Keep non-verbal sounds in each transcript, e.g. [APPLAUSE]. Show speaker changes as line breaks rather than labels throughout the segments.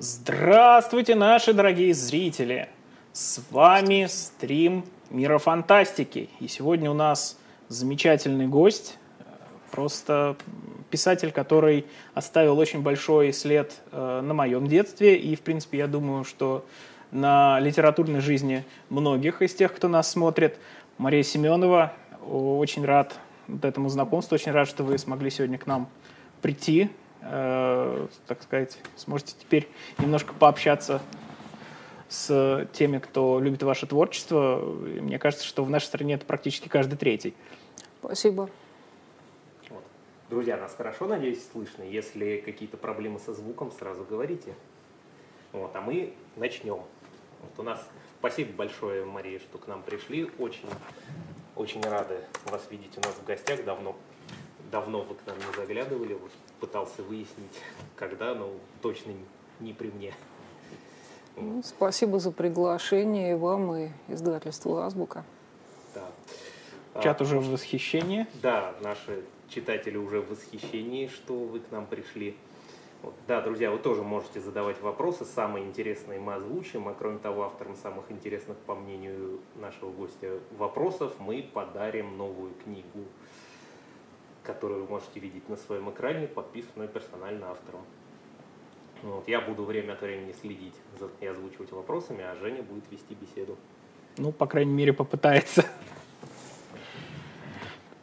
Здравствуйте, наши дорогие зрители! С вами стрим Мира Фантастики. И сегодня у нас замечательный гость, просто писатель, который оставил очень большой след э, на моем детстве. И, в принципе, я думаю, что на литературной жизни многих из тех, кто нас смотрит. Мария Семенова, очень рад этому знакомству, очень рад, что вы смогли сегодня к нам прийти, Э, так сказать, сможете теперь немножко пообщаться с теми, кто любит ваше творчество. И мне кажется, что в нашей стране это практически каждый третий.
Спасибо.
Вот. Друзья, нас хорошо, надеюсь, слышно. Если какие-то проблемы со звуком, сразу говорите. Вот, а мы начнем. Вот у нас спасибо большое, Мария, что к нам пришли. Очень, очень рады вас видеть у нас в гостях. Давно давно вы к нам не заглядывали, вот пытался выяснить, когда, но точно не при мне.
Ну, спасибо за приглашение и вам, и издательству «Азбука».
Да. Чат а, уже в восхищении?
Да, наши читатели уже в восхищении, что вы к нам пришли. Вот. Да, друзья, вы тоже можете задавать вопросы, самые интересные мы озвучим, а кроме того, авторам самых интересных, по мнению нашего гостя, вопросов мы подарим новую книгу которую вы можете видеть на своем экране, подписанную персонально автором. Вот, я буду время от времени следить за, и озвучивать вопросами, а Женя будет вести беседу.
Ну, по крайней мере, попытается.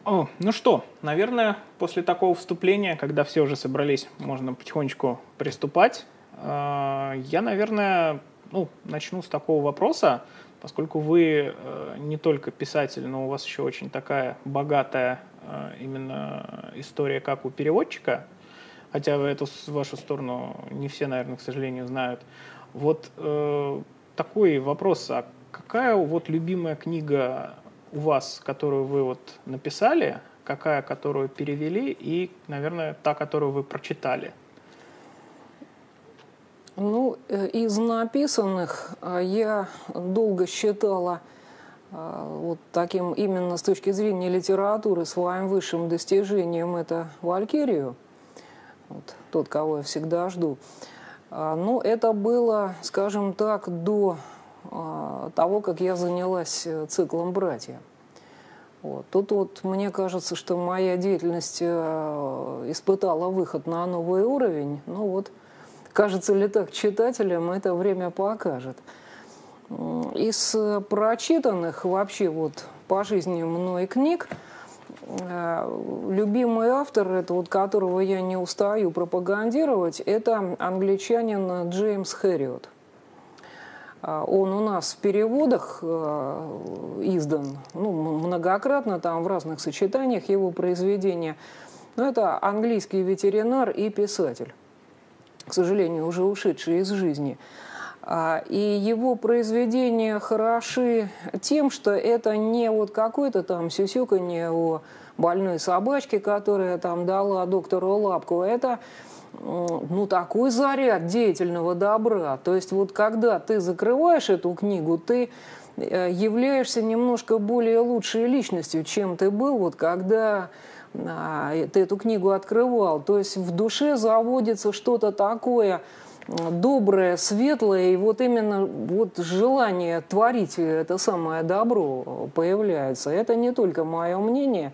О, ну что, наверное, после такого вступления, когда все уже собрались, можно потихонечку приступать. А, я, наверное, ну, начну с такого вопроса, поскольку вы э, не только писатель, но у вас еще очень такая богатая а, именно история как у переводчика, хотя в эту вашу сторону не все, наверное, к сожалению, знают. Вот э, такой вопрос, а какая вот любимая книга у вас, которую вы вот написали, какая, которую перевели, и, наверное, та, которую вы прочитали?
Э, из написанных а, я долго считала а, вот таким именно с точки зрения литературы своим высшим достижением это Валькирию, вот, тот, кого я всегда жду. А, но это было, скажем так, до того, как я занялась э, циклом «Братья». Вот. Тут вот мне кажется, что моя деятельность э, испытала выход на новый уровень. Ну вот, кажется ли так читателям, это время покажет. Из прочитанных вообще вот по жизни мной книг э, любимый автор, это вот которого я не устаю пропагандировать, это англичанин Джеймс Хэриот. А, он у нас в переводах э, издан ну, многократно, там в разных сочетаниях его произведения. Но это английский ветеринар и писатель, к сожалению, уже ушедший из жизни. А, и его произведения хороши тем, что это не вот какое-то там сюсюканье о больной собачке, которая там дала доктору лапку. Это ну, такой заряд деятельного добра. То есть вот когда ты закрываешь эту книгу, ты э, являешься немножко более лучшей личностью, чем ты был, вот когда ты эту книгу открывал. То есть в душе заводится что-то такое – доброе, светлое, и вот именно вот желание творить это самое добро появляется. Это не только мое мнение.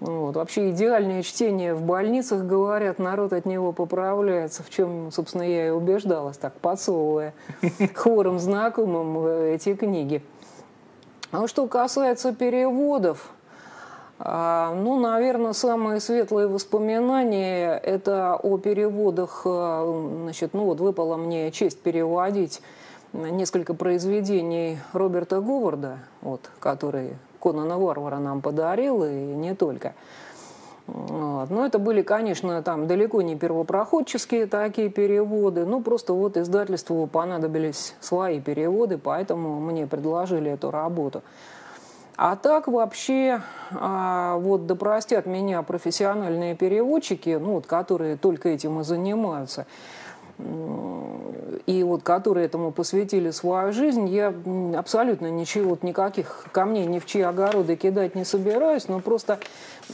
Вот. Вообще идеальное чтение в больницах, говорят, народ от него поправляется, в чем, собственно, я и убеждалась, так подсовывая [LAUGHS] хором знакомым эти книги. А что касается переводов, а, ну, наверное, самые светлые воспоминания – это о переводах. А, значит, ну вот выпала мне честь переводить несколько произведений Роберта Говарда, вот, который Конана Варвара нам подарил, и не только. Вот. Но это были, конечно, там далеко не первопроходческие такие переводы, ну просто вот издательству понадобились свои переводы, поэтому мне предложили эту работу. А так вообще, а, вот да простят меня профессиональные переводчики, ну вот, которые только этим и занимаются, и вот которые этому посвятили свою жизнь, я абсолютно ничего, вот никаких камней ни в чьи огороды кидать не собираюсь, но просто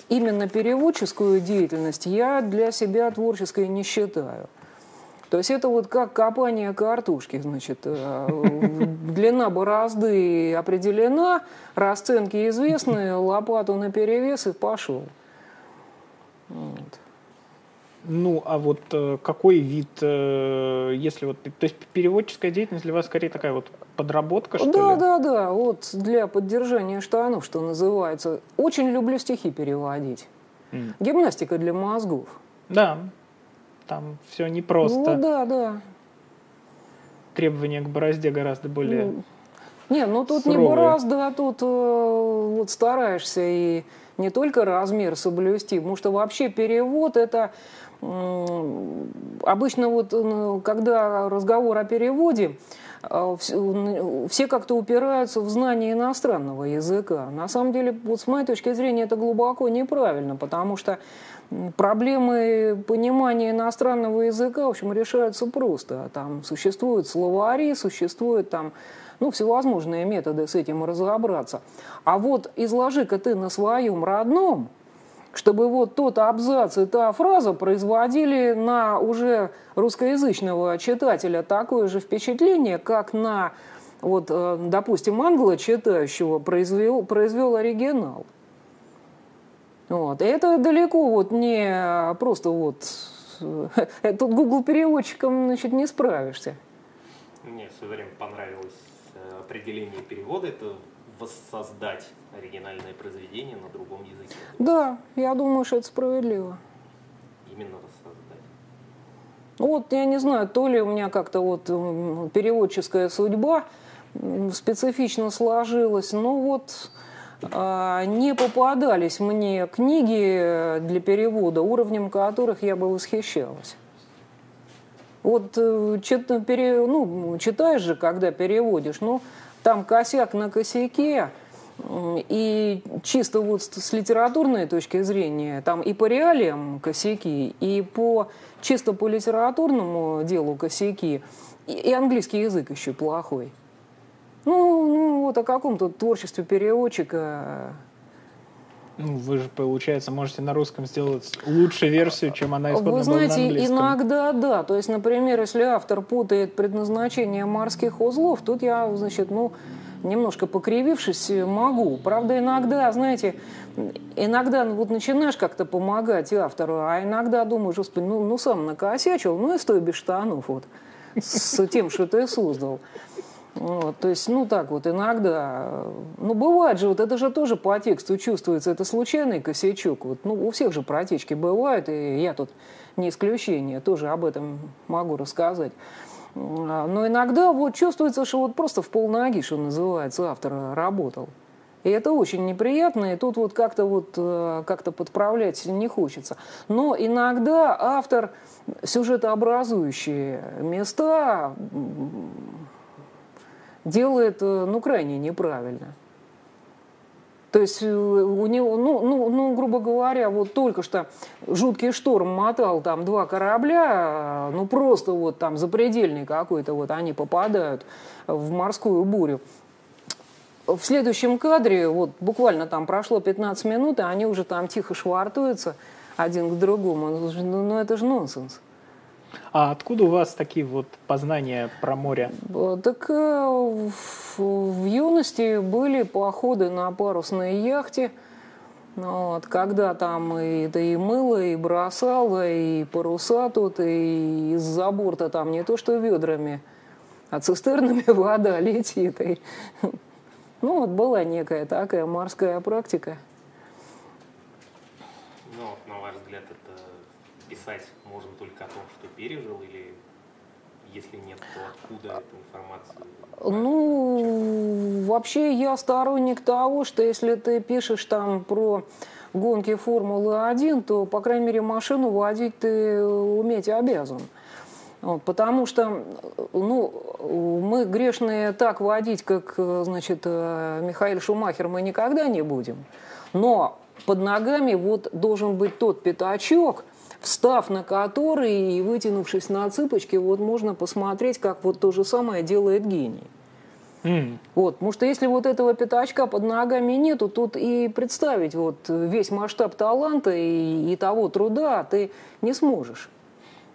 именно переводческую деятельность я для себя творческой не считаю. То есть это вот как копание картошки, значит, э, длина борозды определена, расценки известны, [LAUGHS] лопату на перевес и пошел.
Вот. Ну, а вот э, какой вид, э, если вот, то есть переводческая деятельность для вас скорее такая вот подработка, что
да,
ли?
Да, да, да, вот для поддержания штанов, что называется. Очень люблю стихи переводить. Mm. Гимнастика для мозгов.
Да, там все непросто.
Ну да, да.
Требования к борозде гораздо более ну,
Не, ну тут суровые. не борозда, а тут э, вот стараешься и не только размер соблюсти, потому что вообще перевод это обычно вот когда разговор о переводе, э, все как-то упираются в знание иностранного языка. На самом деле, вот с моей точки зрения, это глубоко неправильно, потому что проблемы понимания иностранного языка, в общем, решаются просто. Там существуют словари, существуют там ну, всевозможные методы с этим разобраться. А вот изложи-ка ты на своем родном, чтобы вот тот абзац и та фраза производили на уже русскоязычного читателя такое же впечатление, как на, вот, э, допустим, англо-читающего произвел, произвел оригинал. Вот. И это далеко вот не просто вот... Э, [LAUGHS] тут Google переводчиком значит, не справишься.
Мне все время понравилось э, определение перевода. Это воссоздать оригинальное произведение на другом языке.
Да, я думаю, что это справедливо.
Именно воссоздать.
Вот, я не знаю, то ли у меня как-то вот переводческая судьба специфично сложилась, но вот а, не попадались мне книги для перевода, уровнем которых я бы восхищалась. Вот э, ну, читаешь же, когда переводишь, ну, там косяк на косяке, и чисто вот с литературной точки зрения, там и по реалиям косяки, и по чисто по литературному делу косяки, и английский язык еще плохой. Ну, ну вот о каком-то творчестве переводчика
ну, вы же, получается, можете на русском сделать лучшую версию, чем она исходно
Вы знаете,
была на английском.
иногда да. То есть, например, если автор путает предназначение морских узлов, тут я, значит, ну, немножко покривившись, могу. Правда, иногда, знаете, иногда вот начинаешь как-то помогать автору, а иногда думаешь, господи, ну, ну сам накосячил, ну и стой без штанов вот с тем, что ты создал. Вот, то есть, ну так вот, иногда, ну бывает же, вот это же тоже по тексту чувствуется, это случайный косячок. Вот, ну у всех же протечки бывают, и я тут не исключение, тоже об этом могу рассказать. Но иногда вот чувствуется, что вот просто в полноги, что называется, автор работал. И это очень неприятно, и тут вот как-то вот э, как-то подправлять не хочется. Но иногда автор сюжетообразующие места делает, э, ну, крайне неправильно. То есть э, у него, ну, ну, ну, грубо говоря, вот только что жуткий шторм мотал там два корабля, ну просто вот там запредельный какой-то, вот они попадают в морскую бурю. В следующем кадре, вот буквально там прошло 15 минут, и они уже там тихо швартуются один к другому. Ну, ну это же нонсенс.
А откуда у вас такие вот познания про море?
Так э, в, в юности были походы на парусной яхте. Вот, когда там и, да и мыло, и бросало, и паруса тут, и из-за борта там не то что ведрами, а цистернами [LAUGHS] вода летит. И, ну вот была некая такая морская практика.
Ну, на ваш взгляд, это писать можно только о том, что пережил, или если нет, то откуда эта информация?
Ну, вообще я сторонник того, что если ты пишешь там про гонки Формулы-1, то, по крайней мере, машину водить ты уметь обязан. Вот, потому что ну, мы грешные так водить, как значит, Михаил Шумахер, мы никогда не будем. Но под ногами вот должен быть тот пятачок – встав на который и вытянувшись на цыпочки, вот можно посмотреть, как вот то же самое делает гений. Mm. Вот, потому что если вот этого пятачка под ногами нету, тут и представить вот весь масштаб таланта и, и того труда ты не сможешь.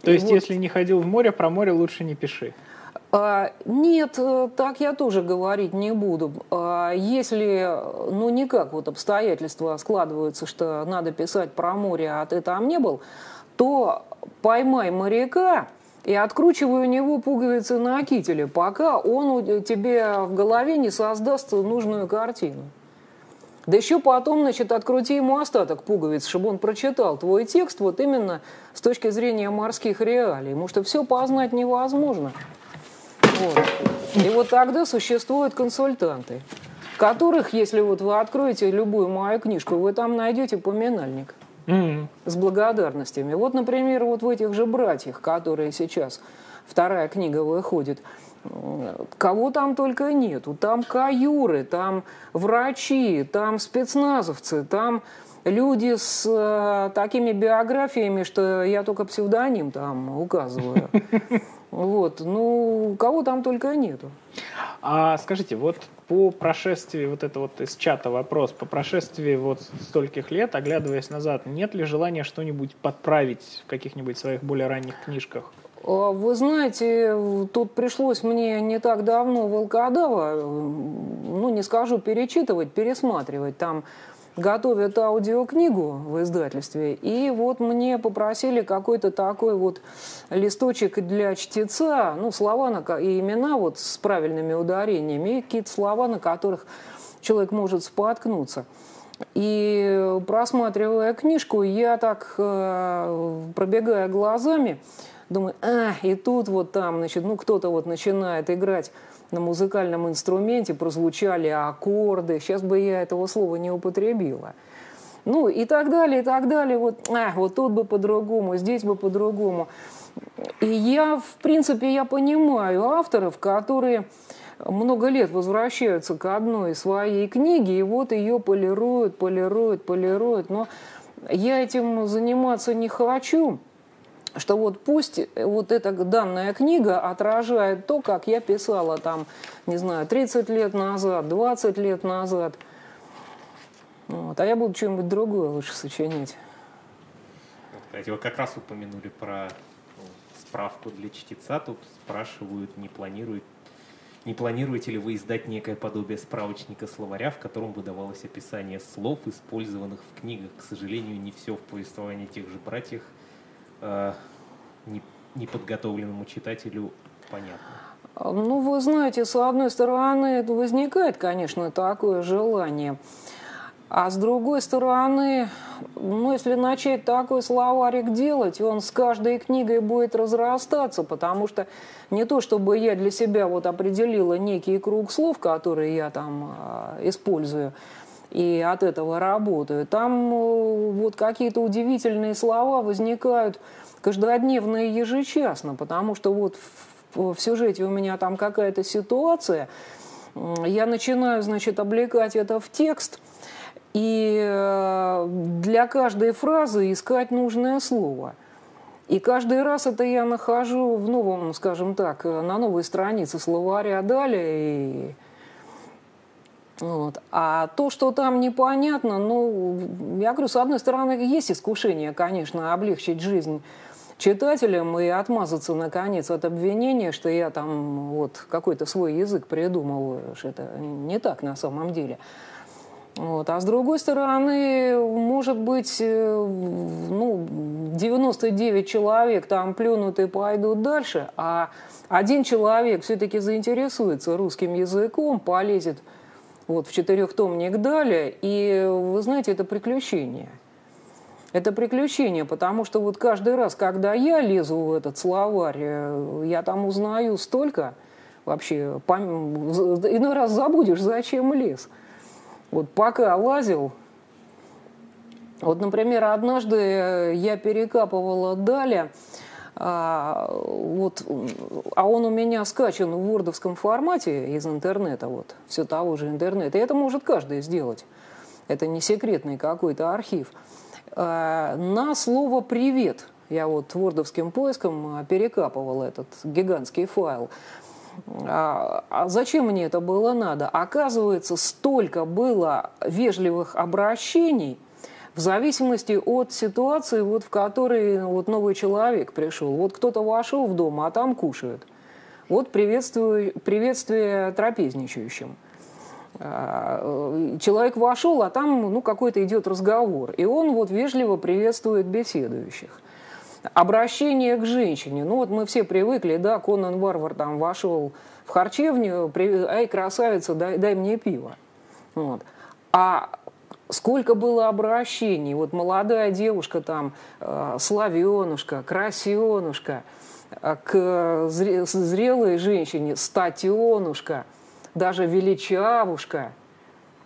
То есть, вот... если не ходил в море, про море лучше не пиши.
А, нет, э, так я тоже говорить не буду. А, если, ну, никак вот обстоятельства складываются, что надо писать про море, а ты там не был, то поймай моряка и откручивай у него пуговицы на кителе, пока он тебе в голове не создаст нужную картину. Да еще потом, значит, открути ему остаток пуговиц, чтобы он прочитал твой текст вот именно с точки зрения морских реалий. Потому что все познать невозможно. Вот. И вот тогда существуют консультанты, которых, если вот вы откроете любую мою книжку, вы там найдете поминальник mm-hmm. с благодарностями. Вот, например, вот в этих же братьях, которые сейчас вторая книга выходит – Кого там только нету. Там каюры, там врачи, там спецназовцы, там люди с э, такими биографиями, что я только псевдоним там указываю. [LAUGHS] Вот, ну, кого там только нету.
А скажите, вот по прошествии, вот это вот из чата вопрос, по прошествии вот стольких лет, оглядываясь назад, нет ли желания что-нибудь подправить в каких-нибудь своих более ранних книжках?
А, вы знаете, тут пришлось мне не так давно Волкодава, ну не скажу перечитывать, пересматривать. Там готовят аудиокнигу в издательстве, и вот мне попросили какой-то такой вот листочек для чтеца, ну слова на, и имена вот с правильными ударениями, какие-то слова, на которых человек может споткнуться. И просматривая книжку, я так, э, пробегая глазами, Думаю, а, и тут вот там, значит, ну кто-то вот начинает играть на музыкальном инструменте, прозвучали аккорды. Сейчас бы я этого слова не употребила. Ну и так далее, и так далее. Вот, а, вот тут бы по-другому, здесь бы по-другому. И я, в принципе, я понимаю авторов, которые много лет возвращаются к одной своей книге, и вот ее полируют, полируют, полируют. Но я этим заниматься не хочу что вот пусть вот эта данная книга отражает то, как я писала там, не знаю, 30 лет назад, 20 лет назад. Вот. А я буду что-нибудь другое лучше сочинить.
Кстати, вы как раз упомянули про ну, справку для чтеца. Тут спрашивают, не планирует не планируете ли вы издать некое подобие справочника словаря, в котором выдавалось описание слов, использованных в книгах? К сожалению, не все в повествовании тех же братьях э, неподготовленному читателю понятно?
Ну, вы знаете, с одной стороны, возникает, конечно, такое желание. А с другой стороны, ну, если начать такой словарик делать, он с каждой книгой будет разрастаться, потому что не то, чтобы я для себя вот определила некий круг слов, которые я там э, использую, и от этого работаю. Там э, вот какие-то удивительные слова возникают каждодневно и ежечасно, потому что вот в, сюжете у меня там какая-то ситуация, я начинаю, значит, облекать это в текст, и э, для каждой фразы искать нужное слово. И каждый раз это я нахожу в новом, скажем так, на новой странице словаря далее. И... Вот. А то, что там непонятно, ну, я говорю, с одной стороны, есть искушение, конечно, облегчить жизнь читателям и отмазаться, наконец, от обвинения, что я там вот какой-то свой язык придумываю, что это не так на самом деле. Вот. А с другой стороны, может быть, э, ну, 99 человек там плюнут и пойдут дальше, а один человек все-таки заинтересуется русским языком, полезет вот в четырехтомник далее, и, вы знаете, это приключение – это приключение, потому что вот каждый раз, когда я лезу в этот словарь, э, я там узнаю столько, вообще, пом... иной раз забудешь, зачем лез. Вот пока лазил, вот, например, однажды я перекапывала Даля, а, вот, а он у меня скачан в вордовском формате из интернета, вот, все того же интернета. И это может каждый сделать. Это не секретный какой-то архив. Э, на слово «привет». Я вот вордовским поиском э, перекапывал этот гигантский файл. А, а зачем мне это было надо? Оказывается, столько было вежливых обращений, в зависимости от ситуации, вот, в которой вот, новый человек пришел. Вот кто-то вошел в дом, а там кушают. Вот приветствие, приветствие трапезничающим. А, человек вошел, а там ну, какой-то идет разговор. И он вот вежливо приветствует беседующих. Обращение к женщине. Ну вот мы все привыкли, да, Конан Варвар там вошел в харчевню, ай, красавица, дай, дай мне пиво. Вот. А сколько было обращений. Вот молодая девушка там, э, славенушка, красенушка, э, к зрелой женщине статенушка, даже величавушка.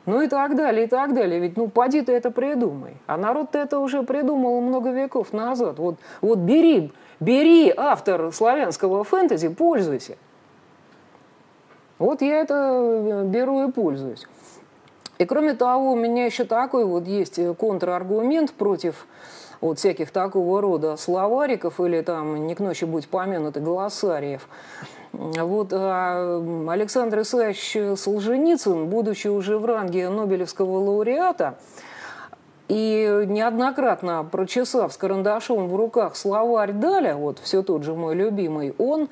Ну и так далее, и так далее. Ведь, ну, поди ты это придумай. А народ-то это уже придумал много веков назад. Вот, вот бери, бери автор славянского фэнтези, пользуйся. Вот я это э, беру и пользуюсь. И кроме того, у меня еще такой вот есть контраргумент против вот всяких такого рода словариков или там не к ночи будь помянуты глоссариев. Вот а Александр Исаевич Солженицын, будучи уже в ранге Нобелевского лауреата, и неоднократно прочесав с карандашом в руках словарь Даля, вот все тот же мой любимый, он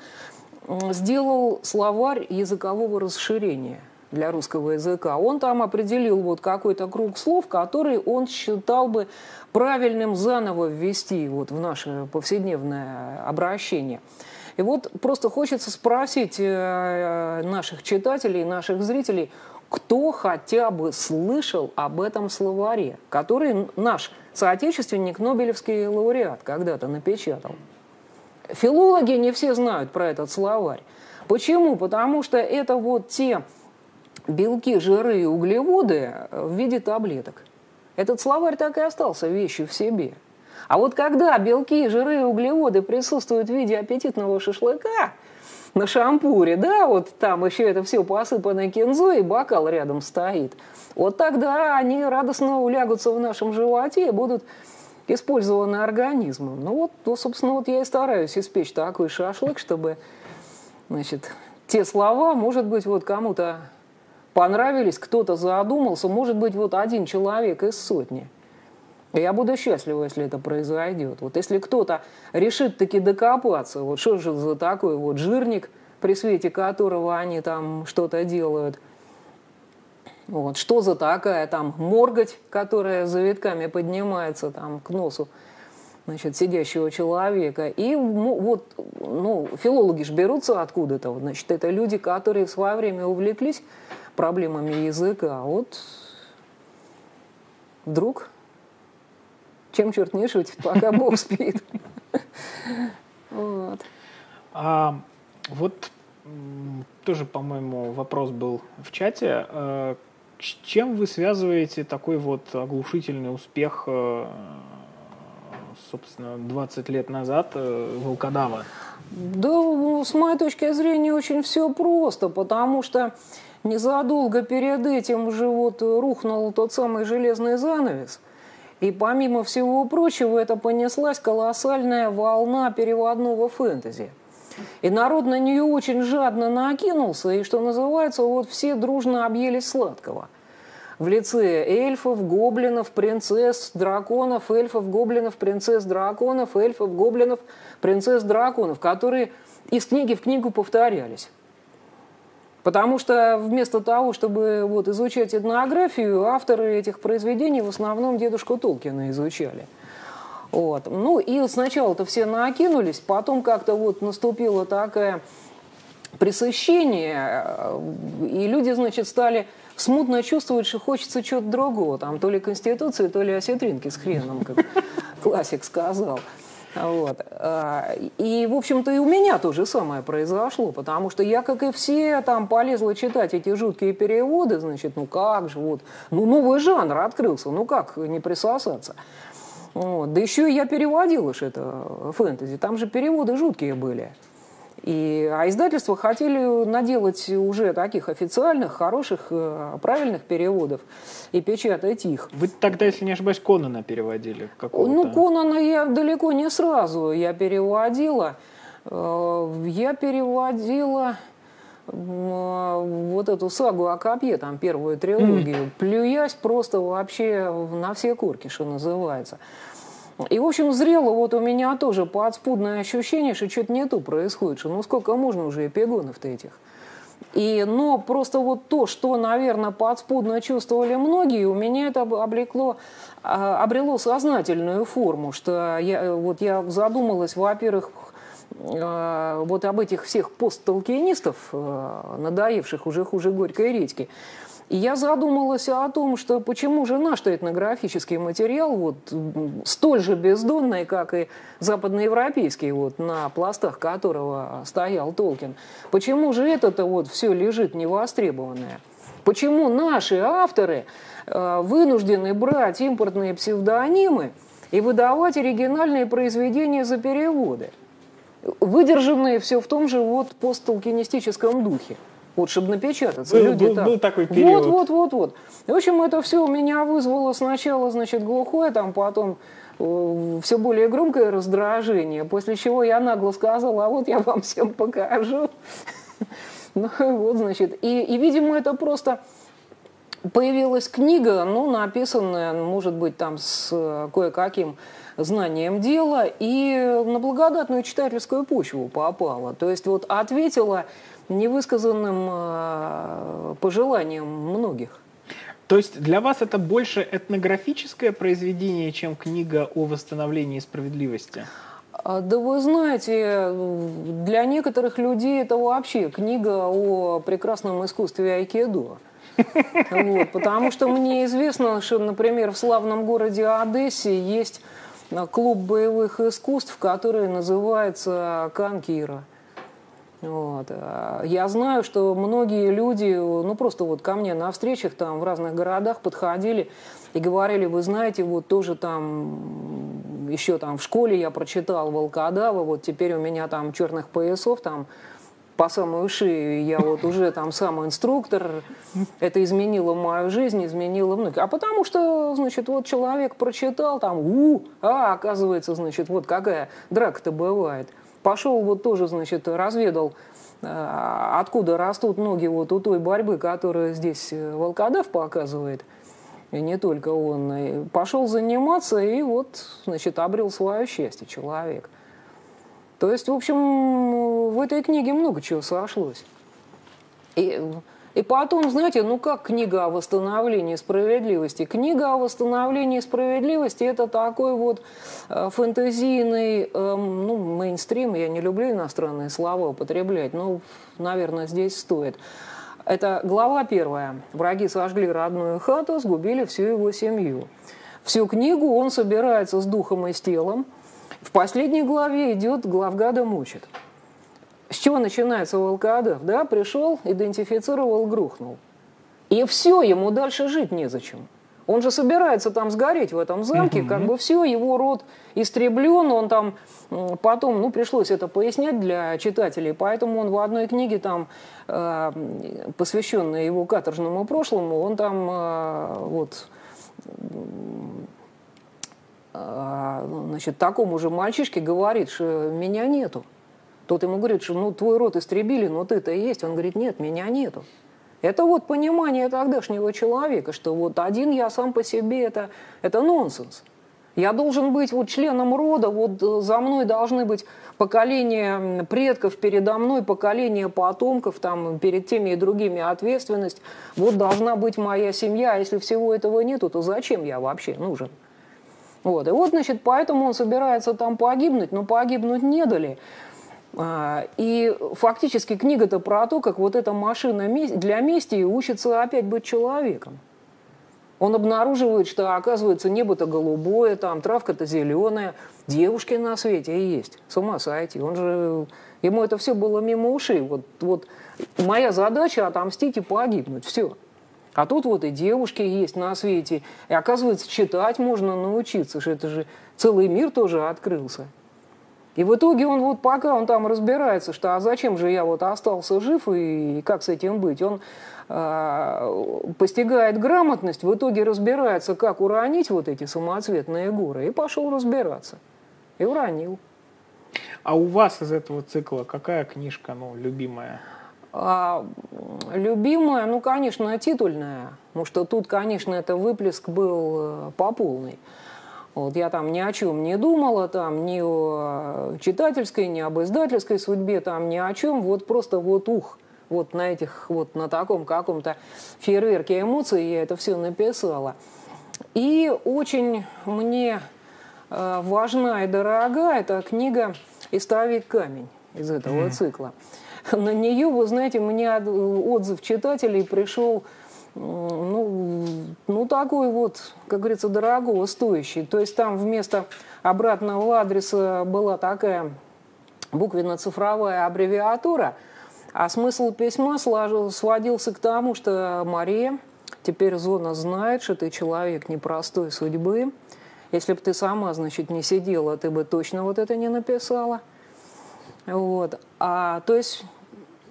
сделал словарь языкового расширения – для русского языка, он там определил вот какой-то круг слов, который он считал бы правильным заново ввести вот в наше повседневное обращение. И вот просто хочется спросить э, наших читателей, наших зрителей, кто хотя бы слышал об этом словаре, который наш соотечественник, Нобелевский лауреат, когда-то напечатал. Филологи не все знают про этот словарь. Почему? Потому что это вот те белки, жиры и углеводы в виде таблеток. Этот словарь так и остался вещью в себе. А вот когда белки, жиры и углеводы присутствуют в виде аппетитного шашлыка на шампуре, да, вот там еще это все посыпано кинзой, и бокал рядом стоит, вот тогда они радостно улягутся в нашем животе и будут использованы организмом. Ну вот, ну, собственно, вот я и стараюсь испечь такой шашлык, чтобы, значит, те слова, может быть, вот кому-то понравились, кто-то задумался, может быть, вот один человек из сотни. Я буду счастлива, если это произойдет. Вот если кто-то решит таки докопаться, вот что же за такой вот жирник, при свете которого они там что-то делают, вот, что за такая там морготь, которая завитками поднимается там к носу значит, сидящего человека. И вот, ну, филологи же берутся откуда-то. Значит, это люди, которые в свое время увлеклись проблемами языка. А вот вдруг, чем черт не шутит, [LAUGHS] пока Бог спит.
Вот. А, вот тоже, по-моему, вопрос был в чате. А, с чем вы связываете такой вот оглушительный успех, э, собственно, 20 лет назад э, волкодава?
Да, с моей точки зрения, очень все просто, потому что Незадолго перед этим уже вот рухнул тот самый железный занавес. И помимо всего прочего, это понеслась колоссальная волна переводного фэнтези. И народ на нее очень жадно накинулся, и, что называется, вот все дружно объелись сладкого. В лице эльфов, гоблинов, принцесс, драконов, эльфов, гоблинов, принцесс, драконов, эльфов, гоблинов, принцесс, драконов, которые из книги в книгу повторялись. Потому что вместо того, чтобы вот, изучать этнографию, авторы этих произведений в основном дедушку Толкина изучали. Вот. Ну и сначала-то все накинулись, потом как-то вот наступило такое пресыщение, и люди, значит, стали смутно чувствовать, что хочется чего-то другого, там, то ли Конституции, то ли осетринки с хреном, как [LAUGHS] классик сказал. Вот. А, и, в общем-то, и у меня то же самое произошло, потому что я, как и все, там полезла читать эти жуткие переводы, значит, ну как же, вот, ну новый жанр открылся, ну как не присосаться. Вот. Да еще я переводила же это фэнтези, там же переводы жуткие были. И, а издательства хотели наделать уже таких официальных, хороших, э, правильных переводов и печатать их.
Вы тогда, если не ошибаюсь, Конана переводили?
Ну, Конана я далеко не сразу я переводила. Э, я переводила вот эту сагу о копье, там первую трилогию, mm. плюясь просто вообще на все корки, что называется. И, в общем, зрело вот у меня тоже подспудное ощущение, что что-то не то происходит, что ну сколько можно уже эпигонов-то этих. И, но просто вот то, что, наверное, подспудно чувствовали многие, у меня это облекло, а, обрело сознательную форму, что я, вот я задумалась, во-первых, а, вот об этих всех посттолкинистов, а, надоевших уже хуже горькой редьки. И я задумалась о том, что почему же наш этнографический материал вот столь же бездонный, как и западноевропейский, вот, на пластах которого стоял Толкин. Почему же это-то вот все лежит невостребованное? Почему наши авторы э, вынуждены брать импортные псевдонимы и выдавать оригинальные произведения за переводы, выдержанные все в том же вот посттолкинистическом духе? Вот, чтобы напечататься.
Был, Люди был, так. был такой период.
Вот, вот, вот, вот. В общем, это все меня вызвало сначала, значит, глухое, там потом э, все более громкое раздражение, после чего я нагло сказала, а вот я вам всем покажу. [LAUGHS] Ну, вот, значит, и, и, видимо, это просто появилась книга, ну, написанная, может быть, там с э, кое-каким знанием дела, и на благодатную читательскую почву попала. То есть вот ответила невысказанным э, пожеланием многих.
То есть для вас это больше этнографическое произведение, чем книга о восстановлении справедливости?
А, да вы знаете, для некоторых людей это вообще книга о прекрасном искусстве айкидо. Вот, потому что мне известно, что, например, в славном городе Одессе есть клуб боевых искусств, который называется «Канкира». Вот. А я знаю, что многие люди, ну просто вот ко мне на встречах там в разных городах подходили и говорили, вы знаете, вот тоже там еще там в школе я прочитал Волкодава, вот теперь у меня там черных поясов там по самую шею, я вот уже там сам инструктор, это изменило мою жизнь, изменило многих. А потому что, значит, вот человек прочитал там, у, а, оказывается, значит, вот какая драка-то бывает – пошел вот тоже, значит, разведал, э, откуда растут ноги вот у той борьбы, которую здесь э, Волкодав показывает, и не только он. И пошел заниматься и вот, значит, обрел свое счастье человек. То есть, в общем, в этой книге много чего сошлось. И и потом, знаете, ну как книга о восстановлении справедливости? Книга о восстановлении справедливости – это такой вот э, фэнтезийный, э, ну, мейнстрим, я не люблю иностранные слова употреблять, но, наверное, здесь стоит. Это глава первая. Враги сожгли родную хату, сгубили всю его семью. Всю книгу он собирается с духом и с телом. В последней главе идет главгада мучит. С чего начинается волкодав? Да, пришел, идентифицировал, грухнул. И все, ему дальше жить незачем. Он же собирается там сгореть в этом замке, угу. как бы все, его род истреблен, он там потом, ну, пришлось это пояснять для читателей, поэтому он в одной книге там, э, посвященной его каторжному прошлому, он там э, вот э, значит, такому же мальчишке говорит, что меня нету. Тот ему говорит, что ну твой род истребили, но ты-то есть. Он говорит, нет, меня нету. Это вот понимание тогдашнего человека, что вот один я сам по себе, это, это нонсенс. Я должен быть вот членом рода, вот э, за мной должны быть поколения предков, передо мной поколения потомков, там, перед теми и другими ответственность. Вот должна быть моя семья, а если всего этого нету, то зачем я вообще нужен? Вот. И вот, значит, поэтому он собирается там погибнуть, но погибнуть не дали. А, и фактически книга-то про то, как вот эта машина для мести учится опять быть человеком. Он обнаруживает, что, оказывается, небо-то голубое, там травка-то зеленая, девушки на свете есть. С ума сойти. Он же, ему это все было мимо ушей. Вот, вот моя задача отомстить и погибнуть. Все. А тут вот и девушки есть на свете. И оказывается, читать можно научиться, что это же целый мир тоже открылся. И в итоге он вот пока он там разбирается, что а зачем же я вот остался жив и как с этим быть, он э, постигает грамотность, в итоге разбирается, как уронить вот эти самоцветные горы, и пошел разбираться. И уронил.
А у вас из этого цикла какая книжка, ну, любимая?
А любимая, ну, конечно, титульная. Потому что тут, конечно, это выплеск был э, по полной. Вот я там ни о чем не думала, там ни о читательской, ни об издательской судьбе, там ни о чем. Вот просто вот ух, вот на этих, вот на таком каком-то фейерверке эмоций я это все написала. И очень мне э, важна и дорога эта книга «Истовик камень» из этого цикла. На нее, вы знаете, мне отзыв читателей пришел ну, ну, такой вот, как говорится, дорогого стоящий. То есть там вместо обратного адреса была такая буквенно-цифровая аббревиатура, а смысл письма сводился к тому, что Мария, теперь зона знает, что ты человек непростой судьбы. Если бы ты сама, значит, не сидела, ты бы точно вот это не написала. Вот. А, то есть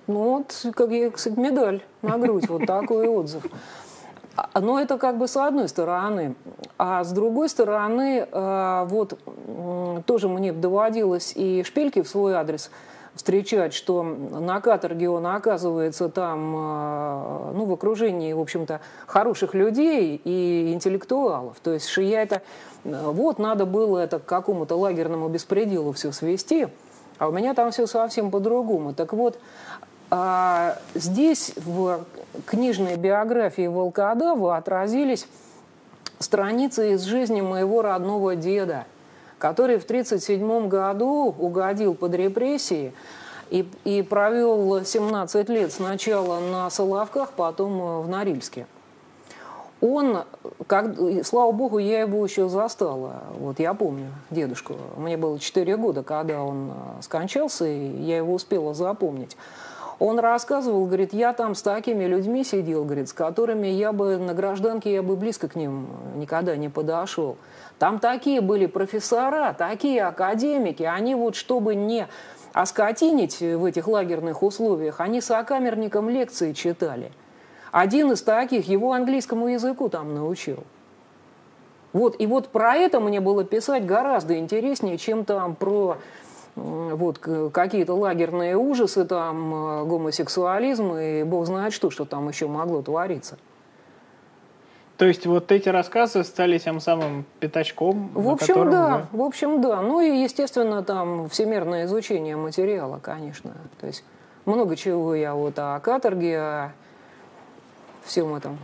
ну вот, как я, кстати, медаль на грудь, вот такой отзыв. А, но это как бы с одной стороны. А с другой стороны, э, вот тоже мне доводилось и шпильки в свой адрес встречать, что на каторге он оказывается там, э, ну, в окружении, в общем-то, хороших людей и интеллектуалов. То есть, что я это, э, вот, надо было это к какому-то лагерному беспределу все свести, а у меня там все совсем по-другому. Так вот, а здесь в книжной биографии Волкодава отразились страницы из жизни моего родного деда, который в 1937 году угодил под репрессии и, и провел 17 лет сначала на Соловках, потом в Норильске. Он, как, слава богу, я его еще застала. Вот я помню дедушку. Мне было 4 года, когда он скончался, и я его успела запомнить. Он рассказывал, говорит, я там с такими людьми сидел, говорит, с которыми я бы на гражданке, я бы близко к ним никогда не подошел. Там такие были профессора, такие академики, они вот чтобы не оскотинить в этих лагерных условиях, они сокамерникам лекции читали. Один из таких его английскому языку там научил. Вот, и вот про это мне было писать гораздо интереснее, чем там про вот какие-то лагерные ужасы, там э, гомосексуализм и бог знает что, что там еще могло твориться.
То есть вот эти рассказы стали тем самым пятачком?
В общем, да. Вы... В общем, да. Ну и, естественно, там всемирное изучение материала, конечно. То есть много чего я вот о каторге, о всем этом.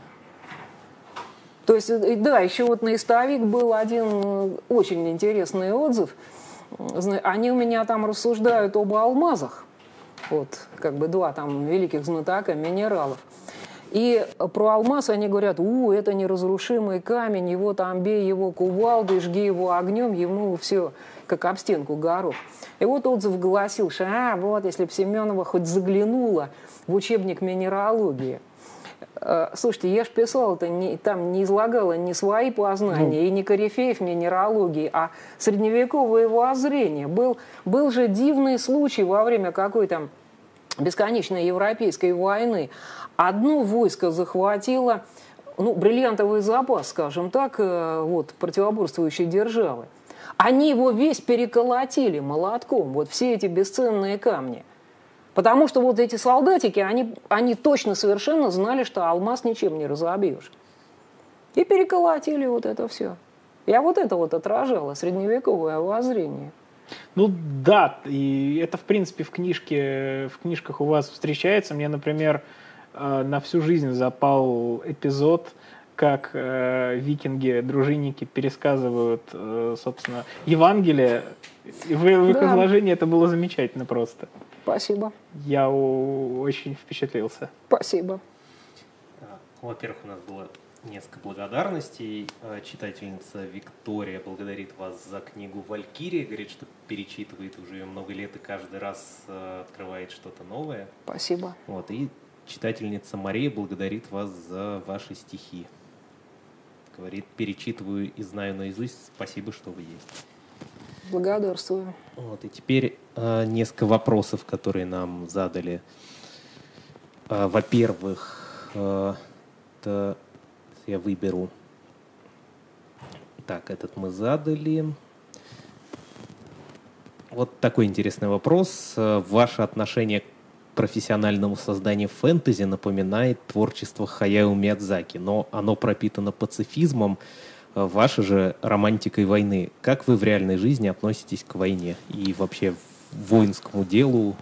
То есть, да, еще вот на истовик был один э, очень интересный отзыв – они у меня там рассуждают об алмазах. Вот, как бы два там великих знатока минералов. И про алмаз они говорят, у, это неразрушимый камень, его там бей его кувалдой, жги его огнем, ему все как об стенку горох. И вот отзыв гласил, что, а, вот, если бы Семенова хоть заглянула в учебник минералогии – слушайте, я же писал это, не, там не излагала не свои познания, ну. и не корифеев минералогии, а средневековое воззрение. Был, был же дивный случай во время какой-то бесконечной европейской войны. Одно войско захватило ну, бриллиантовый запас, скажем так, э, вот, противоборствующей державы. Они его весь переколотили молотком, вот все эти бесценные камни. Потому что вот эти солдатики, они, они точно совершенно знали, что алмаз ничем не разобьешь. И переколотили вот это все. Я вот это вот отражала, средневековое воззрение.
Ну да, и это в принципе в книжке, в книжках у вас встречается. Мне, например, э, на всю жизнь запал эпизод, как э, викинги, дружинники пересказывают, э, собственно, Евангелие. И в, в их да. изложении это было замечательно просто.
Спасибо.
Я очень впечатлился.
Спасибо.
А, во-первых, у нас было несколько благодарностей. А, читательница Виктория благодарит вас за книгу «Валькирия». Говорит, что перечитывает уже ее много лет и каждый раз а, открывает что-то новое.
Спасибо.
Вот, и читательница Мария благодарит вас за ваши стихи. Говорит, перечитываю и знаю наизусть. Спасибо, что вы есть.
Благодарствую.
Вот, и теперь э, несколько вопросов, которые нам задали. Э, во-первых, э, я выберу. Так, этот мы задали. Вот такой интересный вопрос. Ваше отношение
профессиональному созданию фэнтези напоминает творчество Хаяо Миядзаки, но оно пропитано пацифизмом, э, ваша же романтикой войны. Как вы в реальной жизни относитесь к войне и вообще воинскому делу?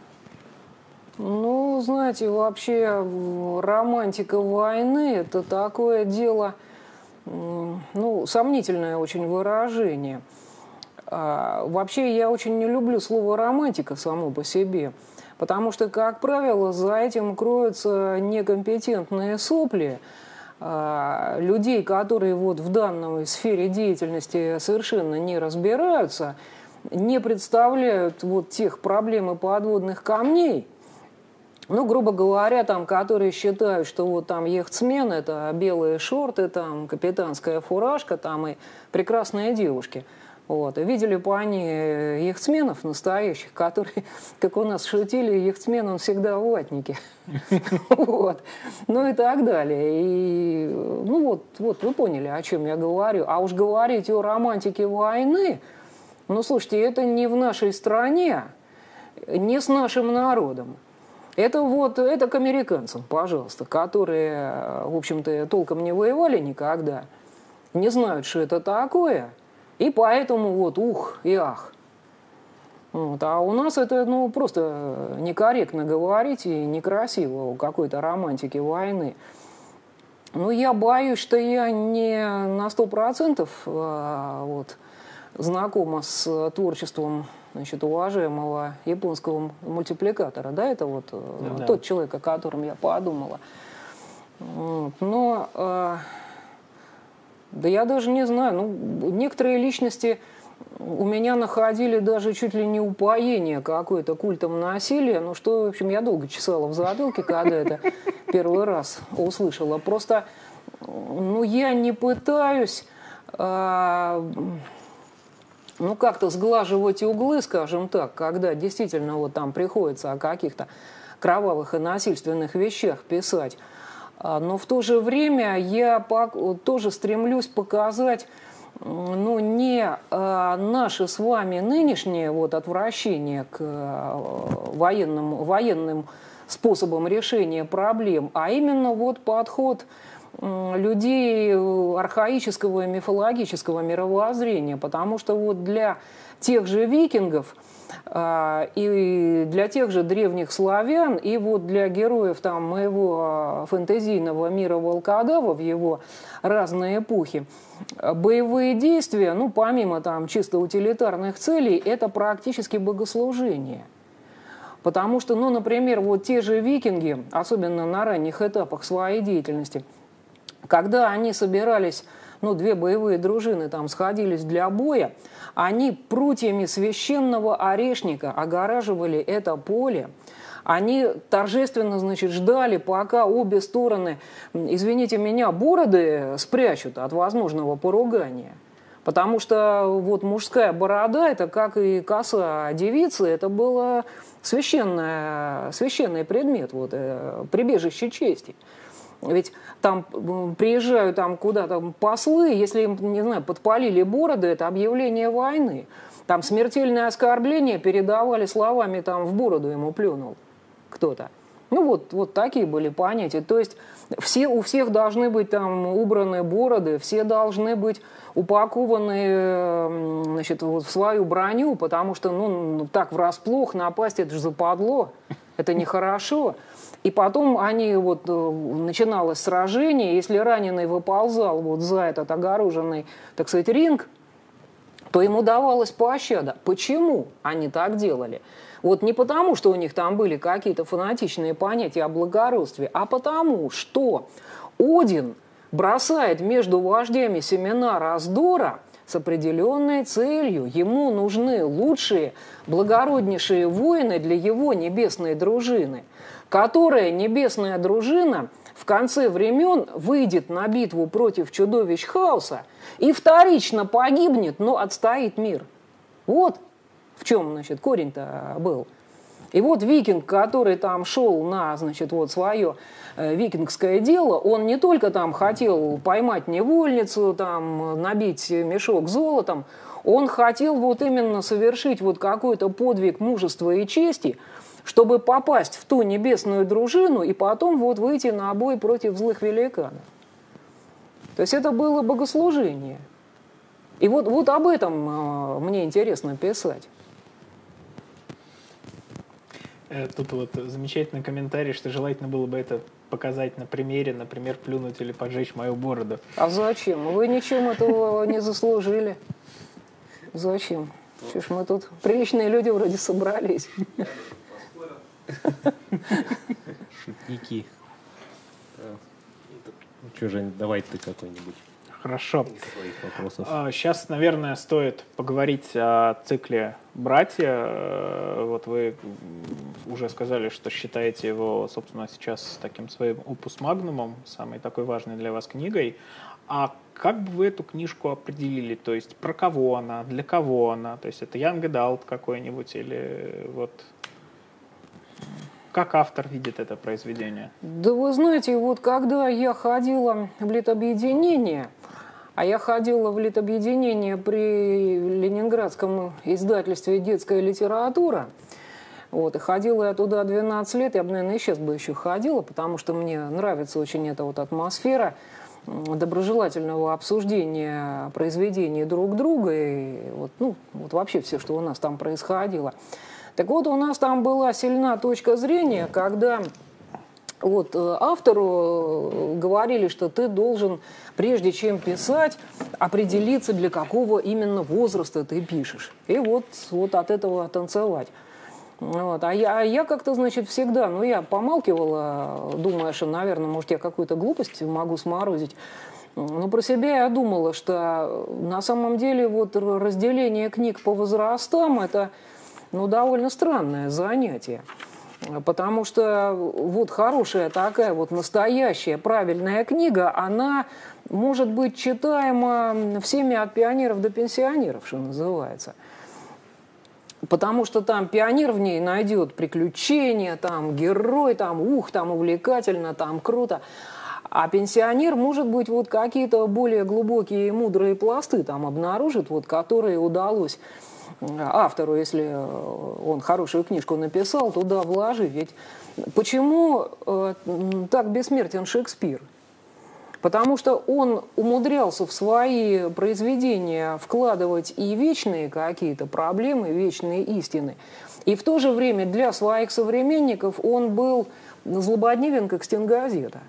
Ну, знаете, вообще романтика войны – это такое дело, ну, сомнительное очень выражение. А, вообще я очень не люблю слово «романтика» само по себе – Потому что, как правило, за этим кроются некомпетентные сопли, людей, которые вот в данной сфере деятельности совершенно не разбираются, не представляют вот тех проблем и подводных камней, ну, грубо говоря, там, которые считают, что вот там яхтсмен – это белые шорты, там, капитанская фуражка, там, и прекрасные девушки – вот. И видели бы они э, яхтсменов настоящих, которые, [LAUGHS] как у нас шутили, яхтсмен, он всегда в ватнике. [LAUGHS] Вот. Ну и так далее. И, ну вот, вот вы поняли, о чем я говорю. А уж говорить о романтике войны, ну слушайте, это не в нашей стране, не с нашим народом. Это вот, это к американцам, пожалуйста, которые, в общем-то, толком не воевали никогда, не знают, что это такое – и поэтому вот ух и ах. Вот. А у нас это ну, просто некорректно говорить и некрасиво о какой-то романтике войны. Ну, я боюсь, что я не на сто процентов а, вот, знакома с творчеством значит, уважаемого японского мультипликатора. Да, это вот э, да. тот человек, о котором я подумала. Вот. Но а, да я даже не знаю. Ну, некоторые личности у меня находили даже чуть ли не упоение какое-то культом насилия. Ну что, в общем, я долго чесала в затылке, когда это первый раз услышала. Просто, ну, я не пытаюсь... А, ну, как-то сглаживать углы, скажем так, когда действительно вот там приходится о каких-то кровавых и насильственных вещах писать. А, но в то же время я тоже стремлюсь показать ну, не а, наше с вами нынешнее вот, отвращение к а, военным, военным способам решения проблем, а именно вот подход людей архаического и мифологического мировоззрения, потому что вот для тех же викингов – и для тех же древних славян, и вот для героев там моего а, фэнтезийного мира волкодава в его разные эпохи, боевые действия, ну, помимо там чисто утилитарных целей, это практически богослужение. Потому что, ну, например, вот те же викинги, особенно на ранних этапах своей деятельности, когда они собирались, ну, две боевые дружины там сходились для боя, они прутьями священного орешника огораживали это поле. Они торжественно, значит, ждали, пока обе стороны, извините меня, бороды спрячут от возможного поругания. Потому что вот мужская борода, это как и коса девицы, это было священное, священный предмет, вот, э, прибежище чести. Ведь там приезжают там куда-то послы, если им, не знаю, подпалили бороды, это объявление войны. Там смертельное оскорбление передавали словами, там в бороду ему плюнул кто-то. Ну вот, вот такие были понятия. То есть все, у всех должны быть там убраны бороды, все должны быть упакованы значит, вот в свою броню, потому что ну, так врасплох напасть, это же западло, это нехорошо. И потом они вот э, начиналось сражение, если раненый выползал вот за этот огороженный, так сказать, ринг, то ему давалась пощада. Почему они так делали? Вот не потому, что у них там были какие-то фанатичные понятия о благородстве, а потому, что Один бросает между вождями семена раздора с определенной целью. Ему нужны лучшие, благороднейшие воины для его небесной дружины – которая небесная дружина в конце времен выйдет на битву против чудовищ хаоса и вторично погибнет, но отстоит мир. Вот в чем, значит, корень-то был. И вот викинг, который там шел на, значит, вот свое э, викингское дело, он не только там хотел поймать невольницу, там набить мешок золотом, он хотел вот именно совершить вот какой-то подвиг мужества и чести – чтобы попасть в ту небесную дружину и потом вот выйти на бой против злых великанов. То есть это было богослужение. И вот, вот об этом э, мне интересно писать.
Э, тут вот замечательный комментарий, что желательно было бы это показать на примере, например, плюнуть или поджечь мою бороду.
А зачем? Вы ничем этого не заслужили. Зачем? Что ж мы тут приличные люди вроде собрались.
Шутники. Ну что, Жень, давай ты какой-нибудь.
Хорошо. Сейчас, наверное, стоит поговорить о цикле «Братья». Э, вот вы уже сказали, что считаете его, собственно, сейчас таким своим опус магнумом, самой такой важной для вас книгой. А как бы вы эту книжку определили? То есть про кого она, для кого она? То есть это Young Adult какой-нибудь или вот как автор видит это произведение?
Да вы знаете, вот когда я ходила в литобъединение, а я ходила в литобъединение при Ленинградском издательстве «Детская литература», вот, и ходила я туда 12 лет, я бы, наверное, и сейчас бы еще ходила, потому что мне нравится очень эта вот атмосфера доброжелательного обсуждения произведений друг друга и вот, ну, вот вообще все, что у нас там происходило. Так вот, у нас там была сильна точка зрения, когда вот э, автору э, говорили, что ты должен, прежде чем писать, определиться, для какого именно возраста ты пишешь. И вот, вот от этого танцевать. Вот. А я, а я как-то, значит, всегда, ну, я помалкивала, думая, что, наверное, может, я какую-то глупость могу сморозить. Но про себя я думала, что на самом деле вот разделение книг по возрастам – это ну, довольно странное занятие. Потому что вот хорошая такая вот настоящая правильная книга, она может быть читаема всеми от пионеров до пенсионеров, что называется. Потому что там пионер в ней найдет приключения, там герой, там ух, там увлекательно, там круто. А пенсионер, может быть, вот какие-то более глубокие и мудрые пласты там обнаружит, вот, которые удалось автору, если он хорошую книжку написал, туда вложить. Ведь почему э, так бессмертен Шекспир? Потому что он умудрялся в свои произведения вкладывать и вечные какие-то проблемы, вечные истины. И в то же время для своих современников он был злободневен, как стенгазета.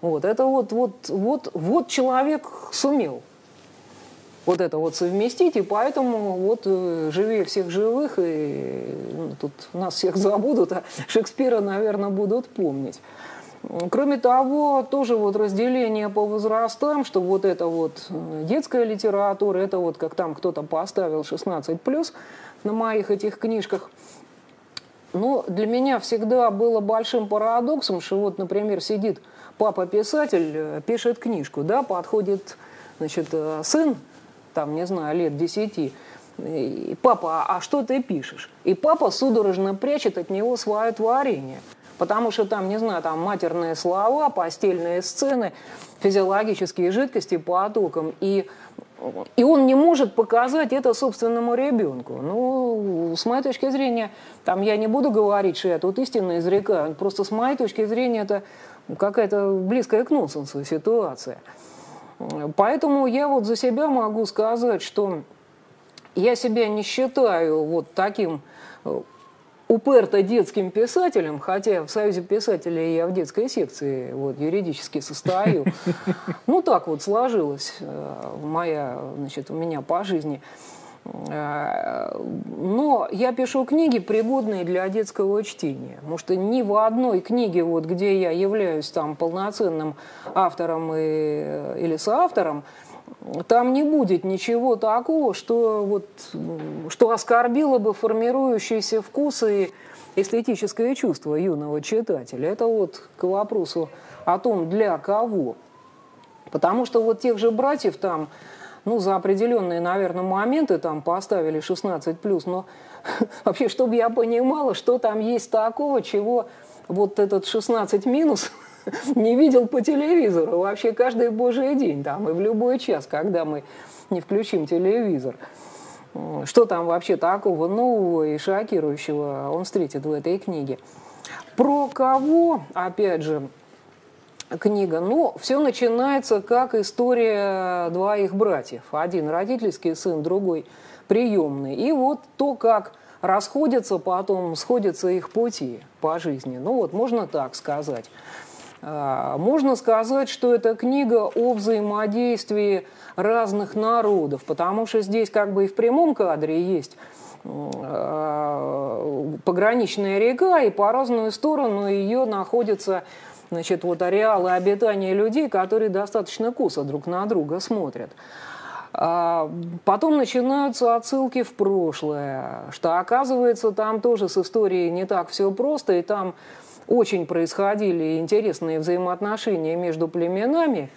Вот, это вот, вот, вот, вот человек сумел вот это вот совместить, и поэтому вот э, живее всех живых, и ну, тут нас всех забудут, а Шекспира, наверное, будут помнить. Кроме того, тоже вот разделение по возрастам, что вот это вот э, детская литература, это вот как там кто-то поставил 16+, на моих этих книжках. Но для меня всегда было большим парадоксом, что вот, например, сидит папа-писатель, э, пишет книжку, да, подходит, значит, сын, там, не знаю, лет десяти, и, папа, а что ты пишешь? И папа судорожно прячет от него свое творение. Потому что там, не знаю, там матерные слова, постельные сцены, физиологические жидкости по отокам. И, и он не может показать это собственному ребенку. Ну, с моей точки зрения, там я не буду говорить, что я тут истинно изрекаю. Просто с моей точки зрения это какая-то близкая к нонсенсу ситуация. Поэтому я вот за себя могу сказать, что я себя не считаю вот таким э, уперто детским писателем, хотя в Союзе писателей я в детской секции вот, юридически состою. [LAUGHS] Ну, так вот сложилось э, моя, значит, у меня по жизни. Э, но я пишу книги, пригодные для детского чтения. Потому что ни в одной книге, вот, где я являюсь там полноценным автором и, или соавтором, там не будет ничего такого, что, вот, что оскорбило бы формирующиеся вкусы и эстетическое чувство юного читателя. Это вот к вопросу о том, для кого. Потому что вот тех же братьев там ну, за определенные, наверное, моменты там поставили 16 плюс, но [LAUGHS] вообще, чтобы я понимала, что там есть такого, чего вот этот 16 минус [LAUGHS] не видел по телевизору вообще каждый божий день там и в любой час, когда мы не включим телевизор. что там вообще такого нового и шокирующего он встретит в этой книге. Про кого, опять же, книга? Ну, все начинается как история двоих братьев. Один родительский сын, другой приемный. И вот то, как расходятся потом, сходятся их пути по жизни. Ну вот, можно так сказать. А, можно сказать, что это книга о взаимодействии разных народов, потому что здесь как бы и в прямом кадре есть а, пограничная река, и по разную сторону ее находятся значит, вот ареалы обитания людей, которые достаточно косо друг на друга смотрят. А, потом начинаются отсылки в прошлое, что оказывается там тоже с историей не так все просто, и там очень происходили интересные взаимоотношения между племенами.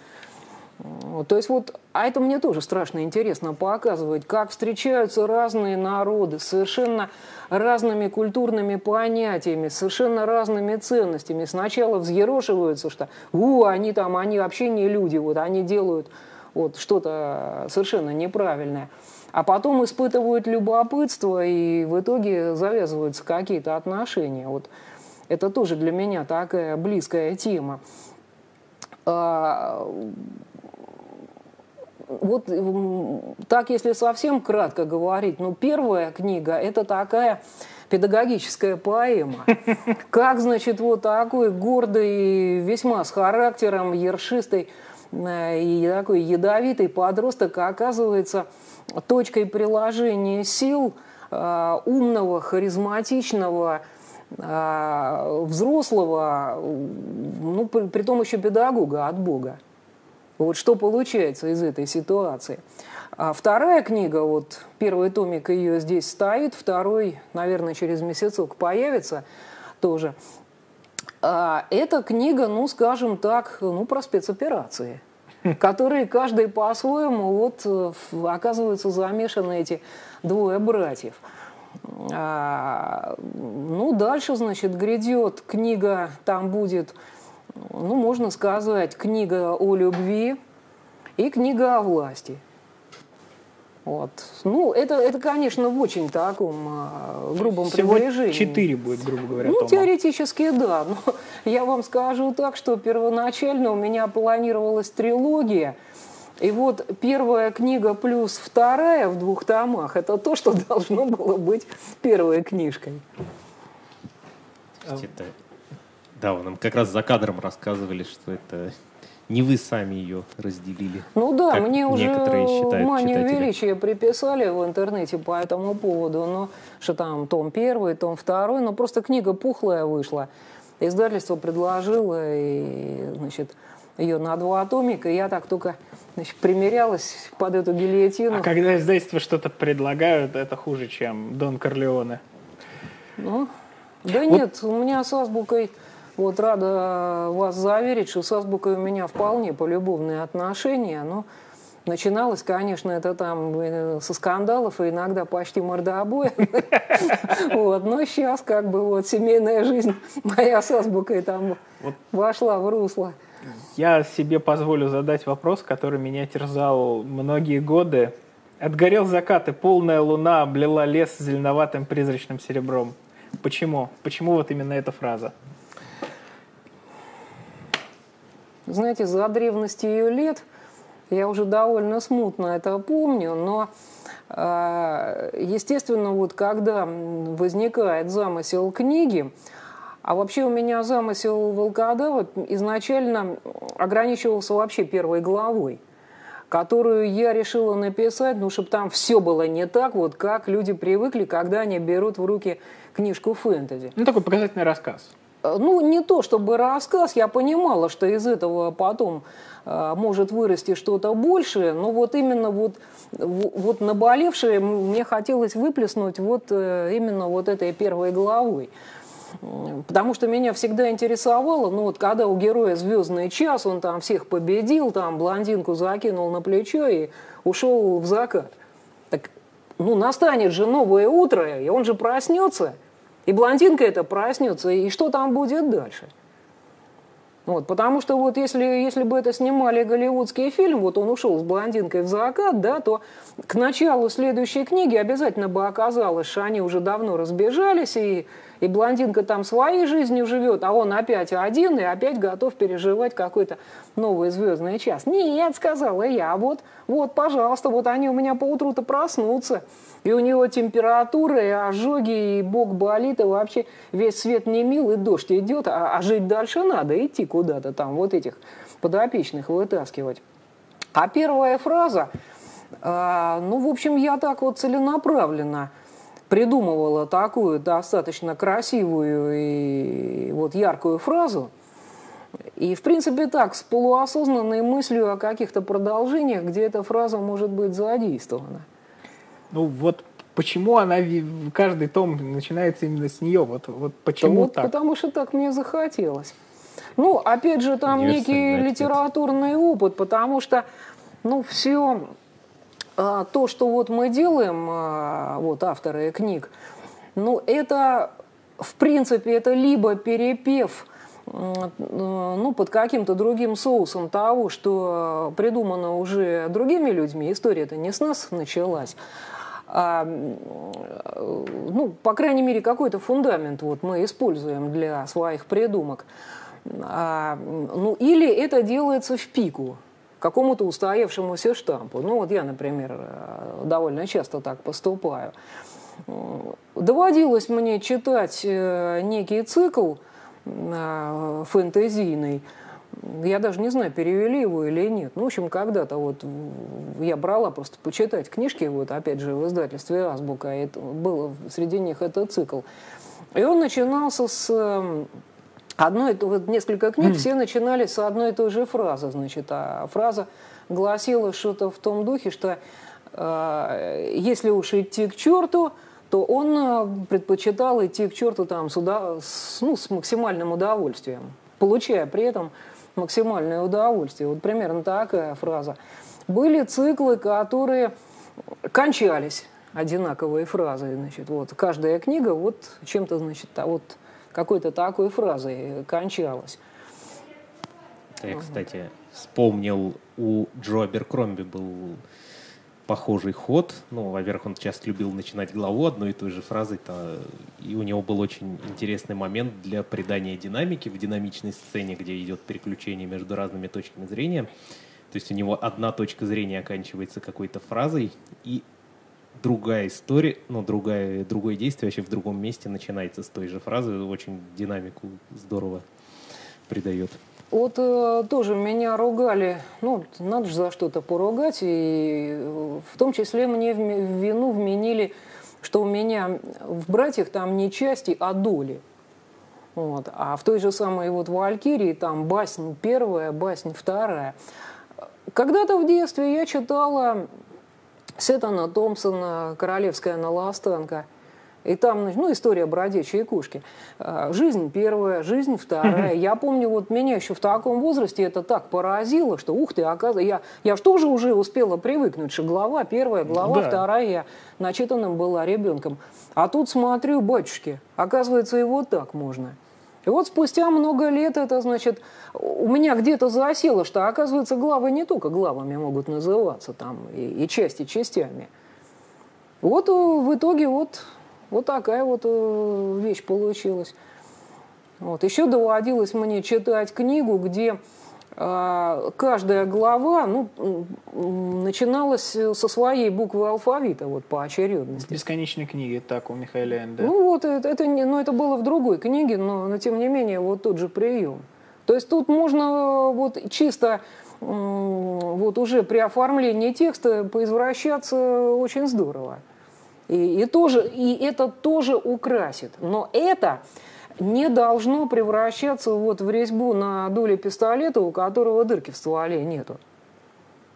То есть вот, а это мне тоже страшно интересно показывать, как встречаются разные народы с совершенно разными культурными понятиями, совершенно разными ценностями. Сначала взъерошиваются, что у, они там, они вообще не люди, вот они делают вот что-то совершенно неправильное. А потом испытывают любопытство, и в итоге завязываются какие-то отношения. Вот это тоже для меня такая близкая тема. Вот так, если совсем кратко говорить, ну, первая книга – это такая педагогическая поэма. [LAUGHS] Как, значит, вот такой гордый, весьма с характером, ершистый э, и такой ядовитый подросток оказывается точкой приложения сил э, умного, харизматичного, а, взрослого, ну, при, при том еще педагога от Бога. Вот что получается из этой ситуации. А вторая книга, вот первый томик ее здесь стоит, второй, наверное, через месяцок появится тоже. А эта книга, ну, скажем так, ну, про спецоперации, которые каждый по-своему вот э, оказываются замешаны эти двое братьев – а, ну, дальше, значит, грядет книга, там будет, ну, можно сказать, книга о любви и книга о власти. Вот. Ну, это, это, конечно, в очень таком а, грубом Всего приближении.
четыре будет, грубо говоря,
Ну,
тома.
теоретически, да. Но [LAUGHS] я вам скажу так, что первоначально у меня планировалась трилогия – и вот первая книга плюс вторая в двух томах – это то, что [LAUGHS] должно было быть первой книжкой.
Да, вы нам как раз за кадром рассказывали, что это не вы сами ее разделили.
Ну да, мне уже манию величия приписали в интернете по этому поводу, но что там том первый, том второй, но просто книга пухлая вышла. Издательство предложило, и, значит, ее на два атомика, и я так только значит, примерялась под эту гильотину.
А когда издательства что-то предлагают, это хуже, чем Дон Корлеоне.
Ну, да вот. нет, у меня с азбукой, вот рада вас заверить, что с азбукой у меня вполне полюбовные отношения, но начиналось, конечно, это там э, со скандалов и иногда почти мордообоя. [LAUGHS] Вот, но сейчас как бы вот семейная жизнь моя с азбукой там вошла в русло.
Я себе позволю задать вопрос, который меня терзал многие годы. Отгорел закат, и полная луна облила лес зеленоватым призрачным серебром. Почему? Почему вот именно эта фраза?
Знаете, за древности ее лет я уже довольно смутно это помню, но э, естественно, вот когда возникает замысел книги, а вообще у меня замысел волкодава изначально ограничивался вообще первой главой которую я решила написать, ну, чтобы там все было не так, вот как люди привыкли, когда они берут в руки книжку фэнтези.
Ну, такой показательный рассказ.
Э, ну, не то чтобы рассказ, я понимала, что из этого потом э, может вырасти что-то большее, но вот именно вот, вот наболевшее мне хотелось выплеснуть вот э, именно вот этой первой главой. Потому что меня всегда интересовало, ну вот когда у героя звездный час, он там всех победил, там блондинку закинул на плечо и ушел в закат. Так, ну настанет же новое утро, и он же проснется, и блондинка это проснется, и что там будет дальше? Вот, потому что вот если, если бы это снимали голливудский фильм, вот он ушел с блондинкой в закат, да, то к началу следующей книги обязательно бы оказалось, что они уже давно разбежались, и, и блондинка там своей жизнью живет, а он опять один и опять готов переживать какой-то новый звездный час. Нет, сказала я, вот, вот, пожалуйста, вот они у меня по утру-то проснутся. И у него температура, и ожоги, и бок болит, и вообще весь свет не мил, и дождь идет, а, а жить дальше надо, идти куда-то там, вот этих подопечных вытаскивать. А первая фраза, э, ну, в общем, я так вот целенаправленно придумывала такую достаточно красивую и вот яркую фразу, и, в принципе, так, с полуосознанной мыслью о каких-то продолжениях, где эта фраза может быть задействована.
Ну вот почему она каждый том начинается именно с нее? Вот, вот почему
вот
так?
Потому что так мне захотелось. Ну, опять же, там некий литературный опыт, потому что, ну, все то, что вот мы делаем, а, вот авторы книг, ну, это, в принципе, это либо перепев ну, под каким-то другим соусом того, что придумано уже другими людьми, история-то не с нас началась, а, ну, по крайней мере, какой-то фундамент вот мы используем для своих придумок. А, ну, или это делается в пику какому-то устоявшемуся штампу. Ну, вот я, например, довольно часто так поступаю. Доводилось мне читать э, некий цикл э, фэнтезийный, я даже не знаю, перевели его или нет. Ну, в общем, когда-то вот я брала просто почитать книжки, вот опять же в издательстве «Азбука», и это было среди них этот цикл. И он начинался с одной, вот несколько книг, все начинали с одной и той же фразы, значит, а фраза гласила что-то в том духе, что э, если уж идти к черту, то он э, предпочитал идти к черту там, сюда, с, ну, с максимальным удовольствием, получая при этом максимальное удовольствие. Вот примерно такая фраза. Были циклы, которые кончались одинаковые фразы. Значит, вот каждая книга вот чем-то, значит, а вот какой-то такой фразой кончалась.
Я, кстати, вспомнил, у Джо Аберкромби был похожий ход. Ну, во-первых, он часто любил начинать главу одной и той же фразой, то, и у него был очень интересный момент для придания динамики в динамичной сцене, где идет переключение между разными точками зрения. То есть у него одна точка зрения оканчивается какой-то фразой, и другая история, ну, другая, другое действие вообще в другом месте начинается с той же фразы, очень динамику здорово придает.
Вот э, тоже меня ругали, ну, надо же за что-то поругать, и э, в том числе мне в вину вменили, что у меня в «Братьях» там не части, а доли. Вот. А в той же самой вот «Валькирии» там басень первая, басень вторая. Когда-то в детстве я читала Сеттона Томпсона «Королевская наластанка», и там, ну, история бродячей кошки. А, жизнь первая, жизнь вторая. Я помню, вот меня еще в таком возрасте это так поразило, что ух ты, оказывается, я, я же уже успела привыкнуть, что глава первая, глава да. вторая, я начитанным была ребенком. А тут смотрю, батюшки, оказывается, и вот так можно. И вот спустя много лет это, значит, у меня где-то засело, что, оказывается, главы не только главами могут называться там, и, и части частями. Вот в итоге вот вот такая вот э, вещь получилась. Вот. Еще доводилось мне читать книгу, где э, каждая глава ну, начиналась со своей буквы алфавита вот, по очередности.
Бесконечной книги, так, у Михаила Энда.
Ну вот, это, это, ну, это было в другой книге, но, но тем не менее вот тот же прием. То есть тут можно вот чисто вот уже при оформлении текста поизвращаться очень здорово. И, и, тоже, и это тоже украсит. Но это не должно превращаться вот в резьбу на дуле пистолета, у которого дырки в стволе нету.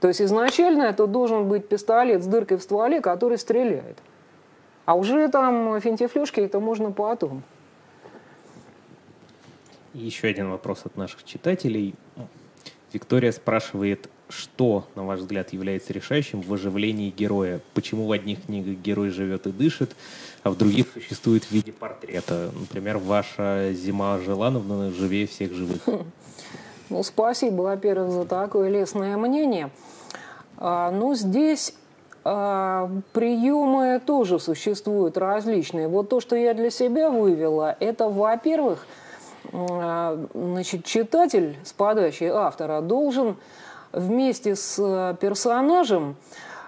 То есть изначально это должен быть пистолет с дыркой в стволе, который стреляет. А уже там финтифлюшки это можно потом.
Еще один вопрос от наших читателей. Виктория спрашивает, что, на ваш взгляд, является решающим в оживлении героя? Почему в одних книгах герой живет и дышит, а в других существует в виде портрета? Например, ваша Зима Желановна живее всех живых. [LAUGHS]
Ну, спасибо, во-первых, за такое лестное мнение. А, ну, здесь а, приемы тоже существуют различные. Вот то, что я для себя вывела, это, во-первых, а, значит, читатель с подачи автора должен вместе с э, персонажем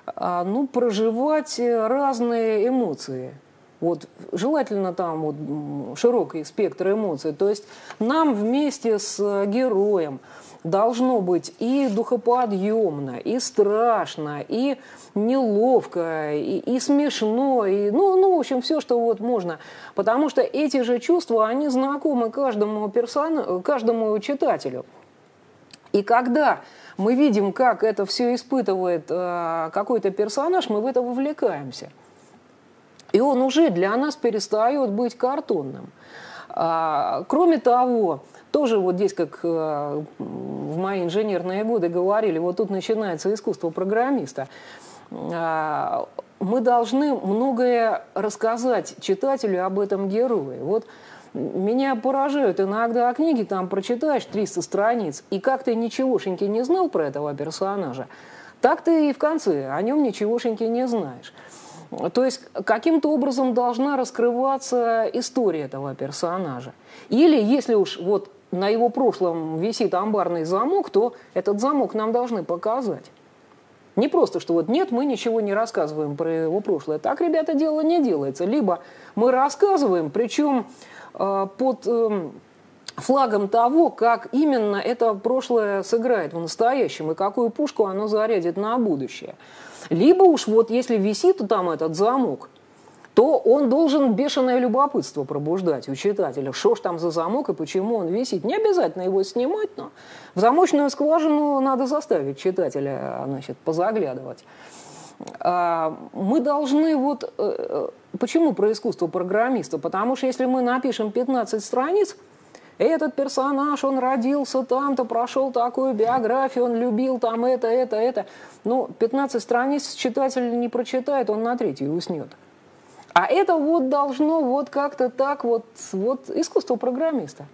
а, ну, проживать разные эмоции. Вот, желательно там вот, широкий спектр эмоций. То есть нам вместе с героем должно быть и духоподъемно, и страшно, и неловко, и, и смешно, и, ну, ну, в общем, все, что вот можно. Потому что эти же чувства, они знакомы каждому, персону, каждому читателю. И когда мы видим, как это все испытывает э, какой-то персонаж, мы в это вовлекаемся. И он уже для нас перестает быть картонным. А, кроме того, тоже вот здесь, как э, в мои инженерные годы говорили, вот тут начинается искусство программиста. А, мы должны многое рассказать читателю об этом герое. Вот меня поражают иногда книги, там прочитаешь 300 страниц, и как ты ничегошеньки не знал про этого персонажа, так ты и в конце о нем ничегошеньки не знаешь. То есть каким-то образом должна раскрываться история этого персонажа. Или если уж вот на его прошлом висит амбарный замок, то этот замок нам должны показать. Не просто, что вот нет, мы ничего не рассказываем про его прошлое. Так, ребята, дело не делается. Либо мы рассказываем, причем под э, флагом того, как именно это прошлое сыграет в настоящем и какую пушку оно зарядит на будущее. Либо уж вот если висит там этот замок, то он должен бешеное любопытство пробуждать у читателя. Что ж там за замок и почему он висит. Не обязательно его снимать, но в замочную скважину надо заставить читателя значит, позаглядывать. А, мы должны вот... Э, э, почему про искусство программиста? Потому что если мы напишем 15 страниц, этот персонаж, он родился там-то, прошел такую биографию, он любил там это, это, это. Ну, 15 страниц читатель не прочитает, он на третьей уснет. А это вот должно вот как-то так вот, вот искусство программиста.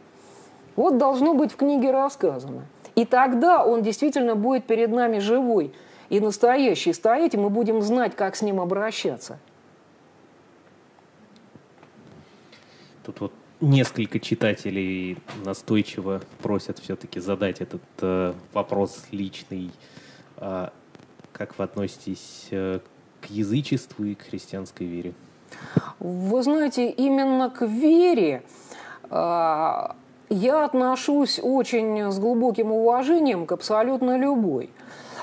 Вот должно быть в книге рассказано. И тогда он действительно будет перед нами живой и настоящий стоять, и мы будем знать, как с ним обращаться.
Тут вот несколько читателей настойчиво просят все-таки задать этот э, вопрос личный. А как вы относитесь э, к язычеству и к христианской вере?
Вы знаете, именно к вере а, я отношусь очень с глубоким уважением к абсолютно любой.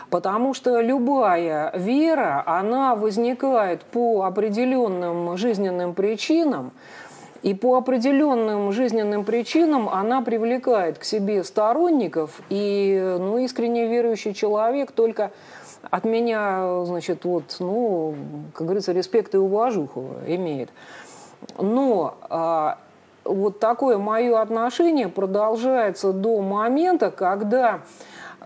Потому что любая вера, она возникает по определенным жизненным причинам, и по определенным жизненным причинам она привлекает к себе сторонников, и ну, искренне верующий человек только от меня, значит, вот, ну, как говорится, респект и уважуху имеет. Но а, вот такое мое отношение продолжается до момента, когда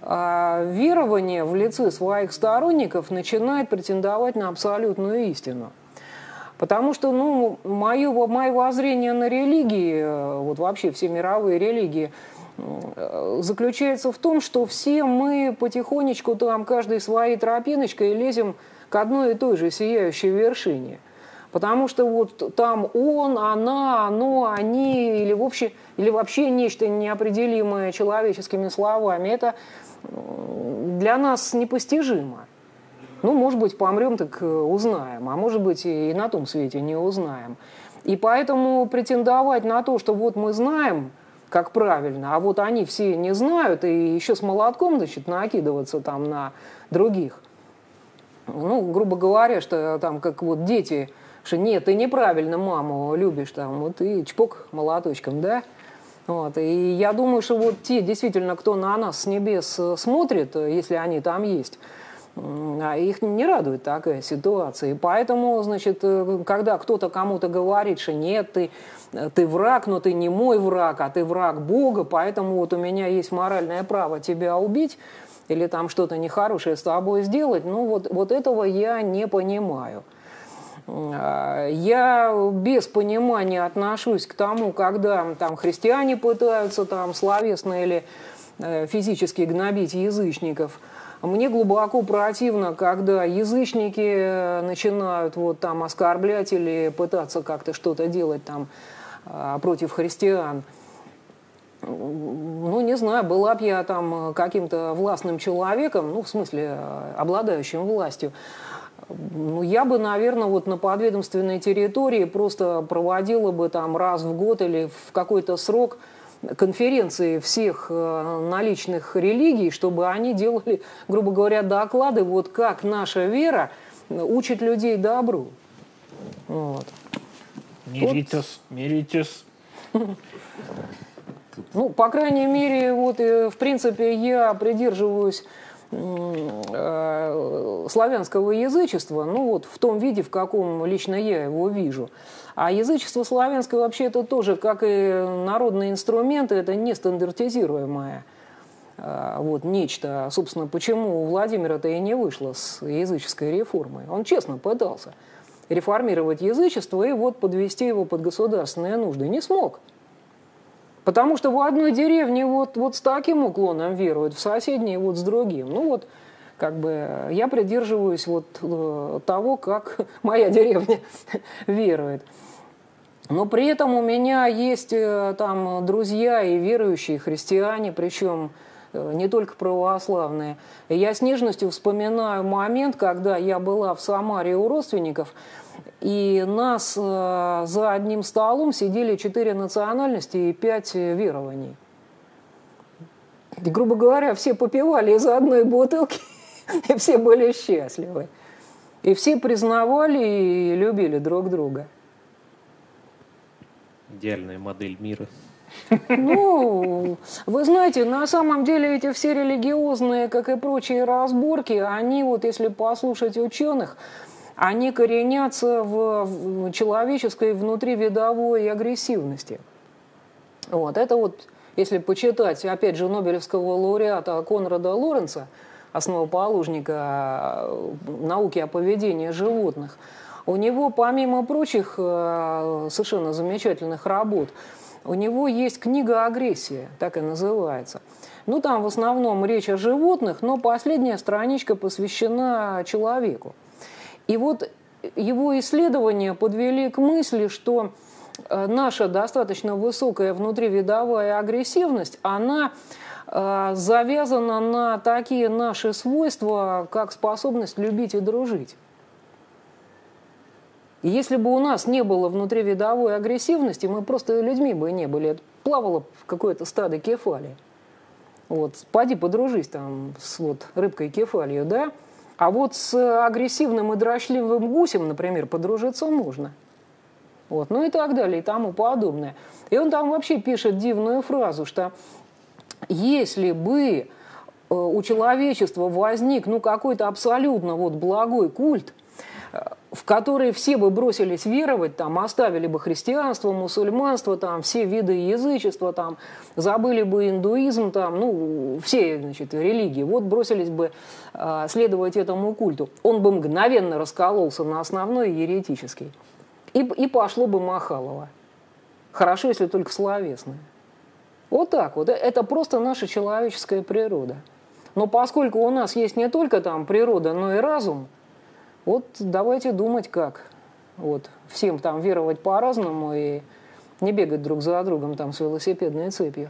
верование в лице своих сторонников начинает претендовать на абсолютную истину. Потому что, ну, мое, мое воззрение на религии, вот вообще все мировые религии – Э, заключается в том, что все мы потихонечку там каждой своей тропиночкой лезем к одной и той же сияющей вершине. Потому что вот там он, она, оно, они или вообще, или вообще нечто неопределимое человеческими словами, это для нас непостижимо. Ну, может быть, помрем, так узнаем, а может быть, и на том свете не узнаем. И поэтому претендовать на то, что вот мы знаем – как правильно, а вот они все не знают, и еще с молотком, значит, накидываться там на других. Ну, грубо говоря, что там как вот дети, что нет, ты неправильно маму любишь, там, вот и чпок молоточком, да? Вот. И я думаю, что вот те, действительно, кто на нас с небес смотрит, если они там есть, А их не радует такая ситуация. И поэтому, значит, э, когда кто-то кому-то говорит, что нет, ты, ты враг, но ты не мой враг, а ты враг Бога, поэтому вот у меня есть моральное право тебя убить или там что-то нехорошее с тобой сделать, ну вот, вот этого я не понимаю. А, я без понимания отношусь к тому, когда там христиане пытаются там словесно или э, физически гнобить язычников – мне глубоко противно, когда язычники э, начинают вот там оскорблять или пытаться как-то что-то делать там а, против христиан. Ну, не знаю, была бы я там каким-то властным человеком, ну, в смысле, э, обладающим властью, ну, я бы, наверное, вот на подведомственной территории просто проводила бы там раз в год или в какой-то срок – конференции всех э, наличных религий, чтобы они делали, грубо говоря, доклады, вот как наша вера учит людей добру. Вот.
Миритесь, вот. миритесь.
Ну, по крайней мере, вот, э, в принципе, я придерживаюсь славянского язычества, ну вот в том виде, в каком лично я его вижу. А язычество славянское вообще это тоже, как и народные инструменты, это не стандартизируемое а, вот нечто. Собственно, почему у Владимира-то и не вышло с языческой реформой. Он честно пытался реформировать язычество и вот подвести его под государственные нужды. Не смог. Потому что в одной деревне вот, вот с таким уклоном веруют, в соседней вот с другим. Ну вот, как бы я придерживаюсь вот э, того, как [LAUGHS] моя деревня [LAUGHS] верует. Но при этом у меня есть э, там друзья и верующие христиане, причем э, не только православные. Я с нежностью вспоминаю момент, когда я была в Самаре у родственников, и нас э, за одним столом сидели четыре национальности и пять верований. И, грубо говоря, все попивали из одной бутылки, [LAUGHS] и все были счастливы. И все признавали и любили друг друга
идеальная модель мира?
Ну, вы знаете, на самом деле эти все религиозные, как и прочие разборки, они вот, если послушать ученых, они коренятся в человеческой внутривидовой агрессивности. Вот, это вот, если почитать, опять же, Нобелевского лауреата Конрада Лоренца, основоположника э, науки о поведении животных – у него, помимо прочих э, совершенно замечательных работ, у него есть книга «Агрессия», так и называется. Ну, там в основном речь о животных, но последняя страничка посвящена человеку. И вот его исследования подвели к мысли, что э, наша достаточно высокая внутривидовая агрессивность, она э, завязана на такие наши свойства, как способность любить и дружить. И если бы у нас не было внутривидовой агрессивности, мы просто людьми бы не были. Плавало в какое-то стадо кефали. Вот, поди подружись там с вот, рыбкой кефалью, да? А вот с агрессивным и дрочливым гусем, например, подружиться можно. Вот, ну и так далее, и тому подобное. И он там вообще пишет дивную фразу, что если бы э, у человечества возник ну, какой-то абсолютно вот благой культ, в которые все бы бросились веровать, там, оставили бы христианство, мусульманство, там, все виды язычества, там, забыли бы индуизм, там, ну, все значит, религии, вот бросились бы э, следовать этому культу. Он бы мгновенно раскололся на основной еретический. И, и пошло бы Махалова. Хорошо, если только словесное. Вот так вот. Это просто наша человеческая природа. Но поскольку у нас есть не только там природа, но и разум – вот давайте думать как. Вот. Всем там веровать по-разному и не бегать друг за другом там с велосипедной цепью.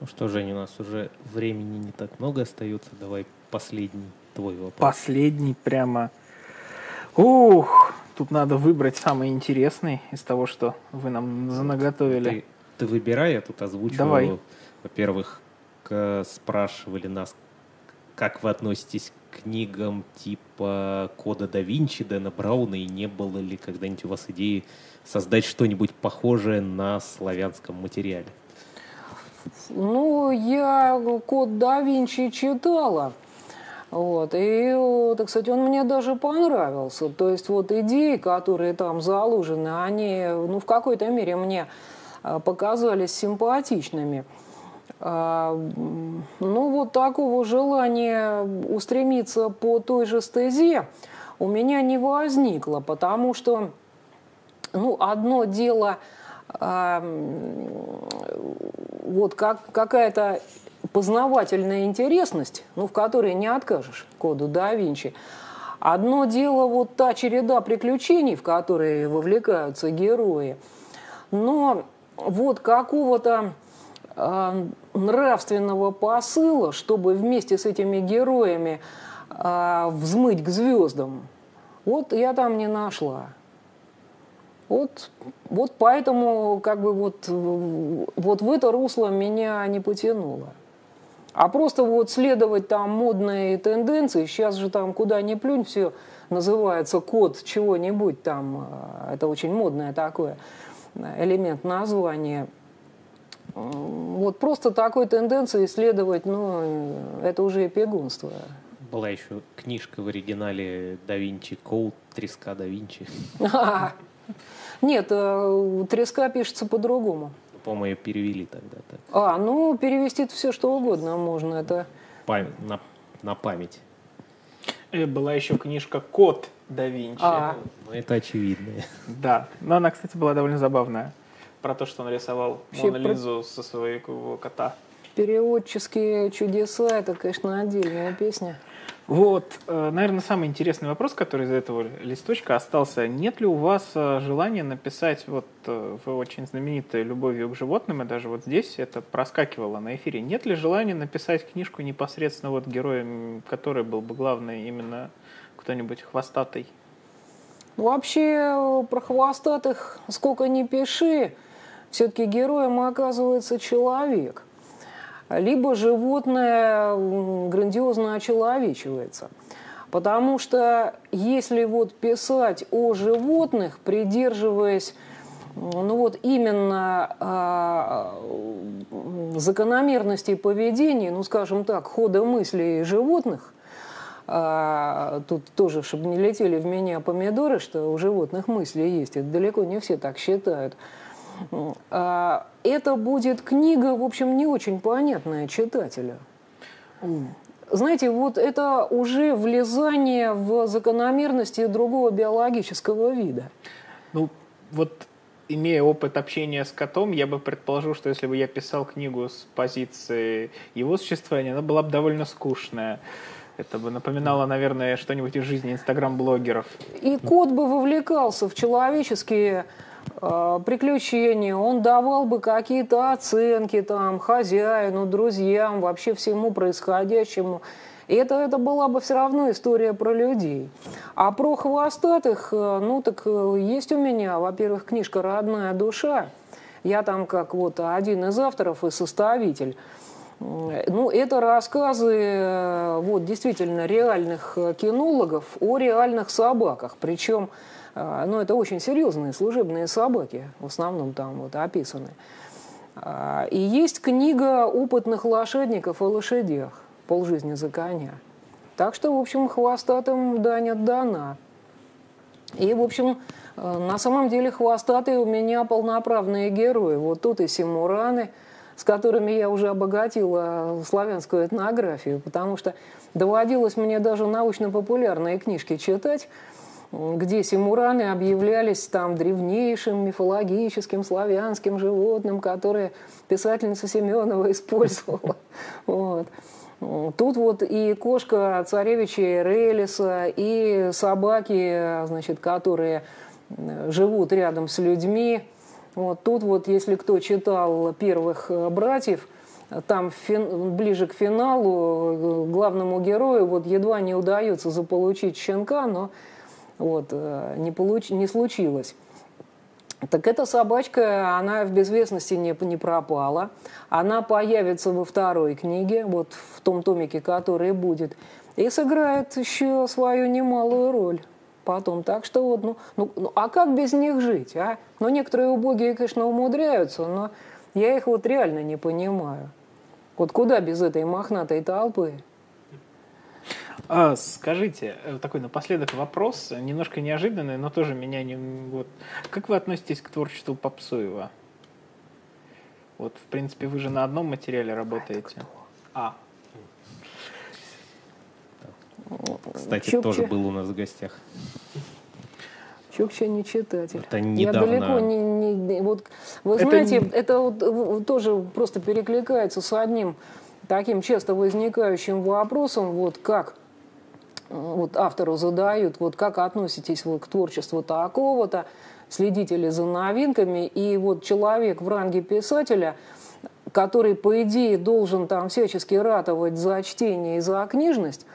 Ну что, Женя, у нас уже времени не так много остается. Давай последний твой вопрос.
Последний прямо. Ух, тут надо выбрать самый интересный из того, что вы нам занаготовили.
Ты, ты выбирай, я тут озвучу.
Давай.
Во-первых, спрашивали нас, как вы относитесь книгам типа Кода да Винчи, Дэна Брауна, и не было ли когда-нибудь у вас идеи создать что-нибудь похожее на славянском материале?
Ну, я код да Винчи читала. Вот. И, так сказать, он мне даже понравился. То есть вот идеи, которые там заложены, они ну, в какой-то мере мне а, показались симпатичными. А, ну, вот такого желания устремиться по той же стезе у меня не возникло, потому что, ну, одно дело, а, вот как, какая-то познавательная интересность, ну, в которой не откажешь коду да Винчи. Одно дело вот та череда приключений, в которые вовлекаются герои, но вот какого-то э, нравственного посыла, чтобы вместе с этими героями э, взмыть к звездам, вот я там не нашла. Вот, вот поэтому как бы вот, вот в это русло меня не потянуло. А просто вот следовать там модные тенденции, сейчас же там куда ни плюнь, все называется код чего-нибудь там, э, это очень модное такое элемент названия. Вот просто такой тенденции исследовать, ну, это уже эпигонство.
Была еще книжка в оригинале «Да Винчи Коуд», «Треска да Винчи». [LAUGHS]
Нет, э, «Треска» пишется по-другому.
По-моему, ее перевели тогда
так. А, ну, перевести все что угодно можно. Это...
Пам... На, на память.
Э, была еще книжка «Код да Винчи». А.
Ну, это очевидно.
Да, но она, кстати, была довольно забавная. Про то, что он рисовал Мону Лизу про... со своего кота.
Переводческие чудеса – это, конечно, отдельная песня.
Вот, э, наверное, самый интересный вопрос, который из этого листочка остался. Нет ли у вас э, желания написать, вот э, вы очень знаменитая любовью к животным, и даже вот здесь это проскакивало на эфире, нет ли желания написать книжку непосредственно вот героем, который был бы главный именно кто-нибудь хвостатый?
Вообще про хвостатых сколько ни пиши, все-таки героем оказывается человек либо животное грандиозно очеловечивается. Потому что если вот писать о животных, придерживаясь ну вот именно э, закономерностей поведения, ну скажем так, хода мыслей животных, э, тут тоже, чтобы не летели в меня помидоры, что у животных мысли есть, это далеко не все так считают – а, это будет книга, в общем, не очень понятная читателю. Знаете, вот это уже влезание в закономерности другого биологического вида.
Ну, вот имея опыт общения с котом, я бы предположил, что если бы я писал книгу с позиции его существования, она была бы довольно скучная. Это бы напоминало, наверное, что-нибудь из жизни инстаграм-блогеров.
И кот бы вовлекался в человеческие приключения, он давал бы какие-то оценки там хозяину, друзьям, вообще всему происходящему. И это, это была бы все равно история про людей. А про хвостатых, э, ну так э, есть у меня, во-первых, книжка «Родная душа». Я там как вот один из авторов и составитель. Ну, это рассказы э, вот, действительно реальных кинологов о реальных собаках. Причем а, но это очень серьезные служебные собаки, в основном там вот описаны. А, и есть книга опытных лошадников о лошадях «Полжизни за коня». Так что, в общем, хвостатым дань отдана. И, в общем, э, на самом деле хвостатые у меня полноправные герои. Вот тут и симураны, с которыми я уже обогатила славянскую этнографию, потому что доводилось мне даже научно-популярные книжки читать, где симураны объявлялись там древнейшим мифологическим славянским животным, которое писательница Семенова [LAUGHS] использовала. Вот. Тут вот и кошка царевича Релиса, и собаки, значит, которые живут рядом с людьми. Вот тут вот, если кто читал первых братьев, там фин, ближе к финалу главному герою вот едва не удается заполучить щенка, но вот, э, не, получ... не случилось. Так эта собачка, она в безвестности не, не пропала. Она появится во второй книге, вот в том томике, который будет, и сыграет еще свою немалую роль потом. Так что вот, ну, ну, ну а как без них жить, а? Ну, некоторые убогие, конечно, умудряются, но Я их вот реально не понимаю. Вот куда без этой мохнатой толпы?
А, скажите, э, такой напоследок вопрос, немножко неожиданный, но тоже меня не... Вот. Как вы относитесь к творчеству Попсуева? Вот, в принципе, вы же на одном материале работаете. А,
Кстати,
Чукча.
тоже был у нас в гостях.
Чукча не читатель.
Это
Я
недавно.
далеко не, не- вот вы
Это
знаете,
не-
это вот тоже просто перекликается с одним таким часто возникающим вопросом, вот как вот автору задают, вот как относитесь вы к творчеству такого-то, следите ли за новинками, и вот человек в ранге писателя, который, по идее, должен там всячески ратовать за чтение и за книжность,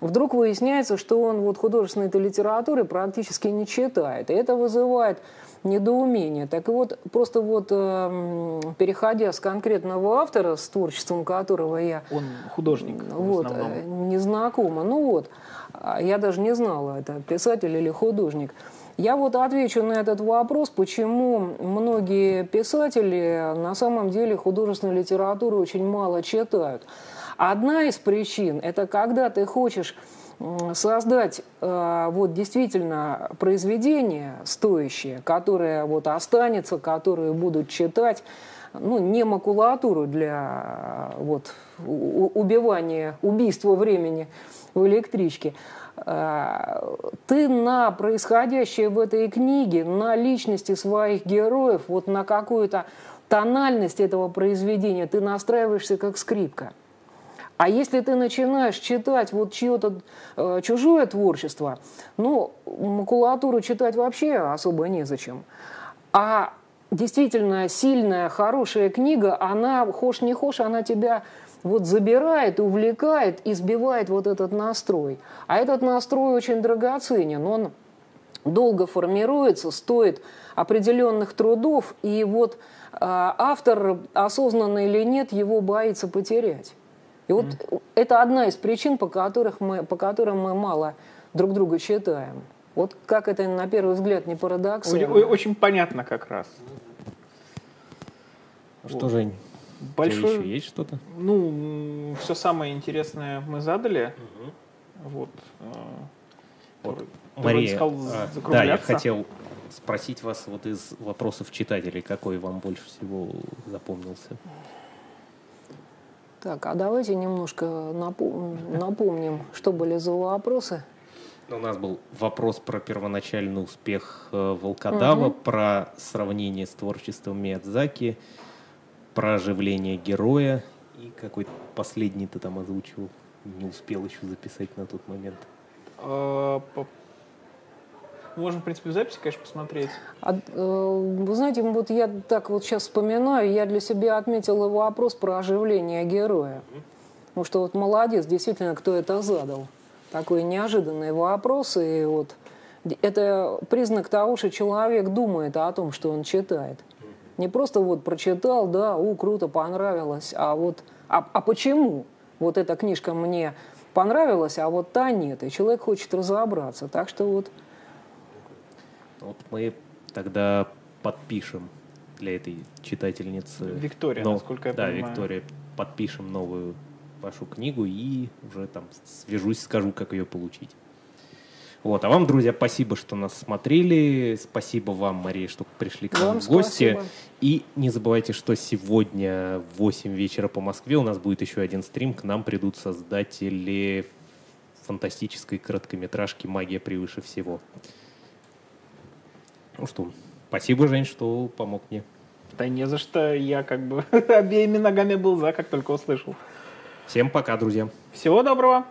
вдруг выясняется, что он вот художественной литературы практически не читает. И это вызывает недоумение. Так вот, просто вот эм, переходя с конкретного автора, с творчеством которого я
он художник
вот, э, не знакома. Ну вот, а я даже не знала, это писатель или художник. Я вот отвечу на этот вопрос, почему многие писатели на самом деле художественную литературу очень мало читают. Одна из причин – это когда ты хочешь создать э, вот действительно произведение стоящее, которое вот останется, которое будут читать, ну, не макулатуру для э, вот, убивания, убийства времени в электричке. Э, Ты на происходящее в этой книге, на личности своих героев, вот на какую-то тональность этого произведения, ты настраиваешься как скрипка. А если ты начинаешь читать вот чье-то э, чужое творчество, ну, макулатуру читать вообще особо незачем. А действительно сильная, хорошая книга, она, хошь не хошь, она тебя вот забирает, увлекает и сбивает вот этот настрой. А этот настрой очень драгоценен, он долго формируется, стоит определенных трудов, и вот э, автор, осознанно или нет, его боится потерять. И вот это одна из причин, по, которых мы, по которым мы мало друг друга читаем. Вот как это на первый взгляд не парадоксально.
О- Очень понятно как раз.
Что, Жень, у тебя
Большое,
еще есть что-то?
ну, все самое интересное мы задали. Вот. э,
Вот,
Ты
Мария,
сказал
а, да, я хотел спросить вас вот из вопросов читателей, какой вам больше всего запомнился?
Так, а давайте немножко напом- напомним, что были за вопросы.
У нас был вопрос про первоначальный успех э, Волкодава, про сравнение с творчеством Миядзаки, про оживление героя и какой-то последний ты там озвучивал. Не успел еще записать на тот момент.
по- Можно, в принципе, в записи, конечно, посмотреть.
А, э, вы знаете, вот я так вот сейчас вспоминаю, я для себя отметила вопрос про оживление героя. Потому что вот молодец, действительно, кто это задал. Такой неожиданный вопрос. И вот это признак того, что человек думает о том, что он читает. Не просто вот прочитал, да, у, круто, понравилось, а вот, а, а почему вот эта книжка мне понравилась, а вот та нет, и человек хочет разобраться. Так что вот
Вот мы тогда подпишем для этой читательницы.
Виктория,
но-
насколько я
да,
понимаю.
Виктория, подпишем новую вашу книгу и уже там свяжусь, скажу, как ее получить. Вот, а вам, друзья, спасибо, что нас смотрели. Спасибо вам, Мария, что пришли к нам
Вам
в гости.
спасибо.
И не забывайте, что сегодня в 8 вечера по Москве у нас будет еще один стрим. К нам придут создатели фантастической короткометражки «Магия превыше всего». Ну что, спасибо, Жень, что помог мне.
Да не за что, я как бы [LAUGHS] обеими ногами был за, как только услышал.
Всем пока, друзья.
Всего доброго!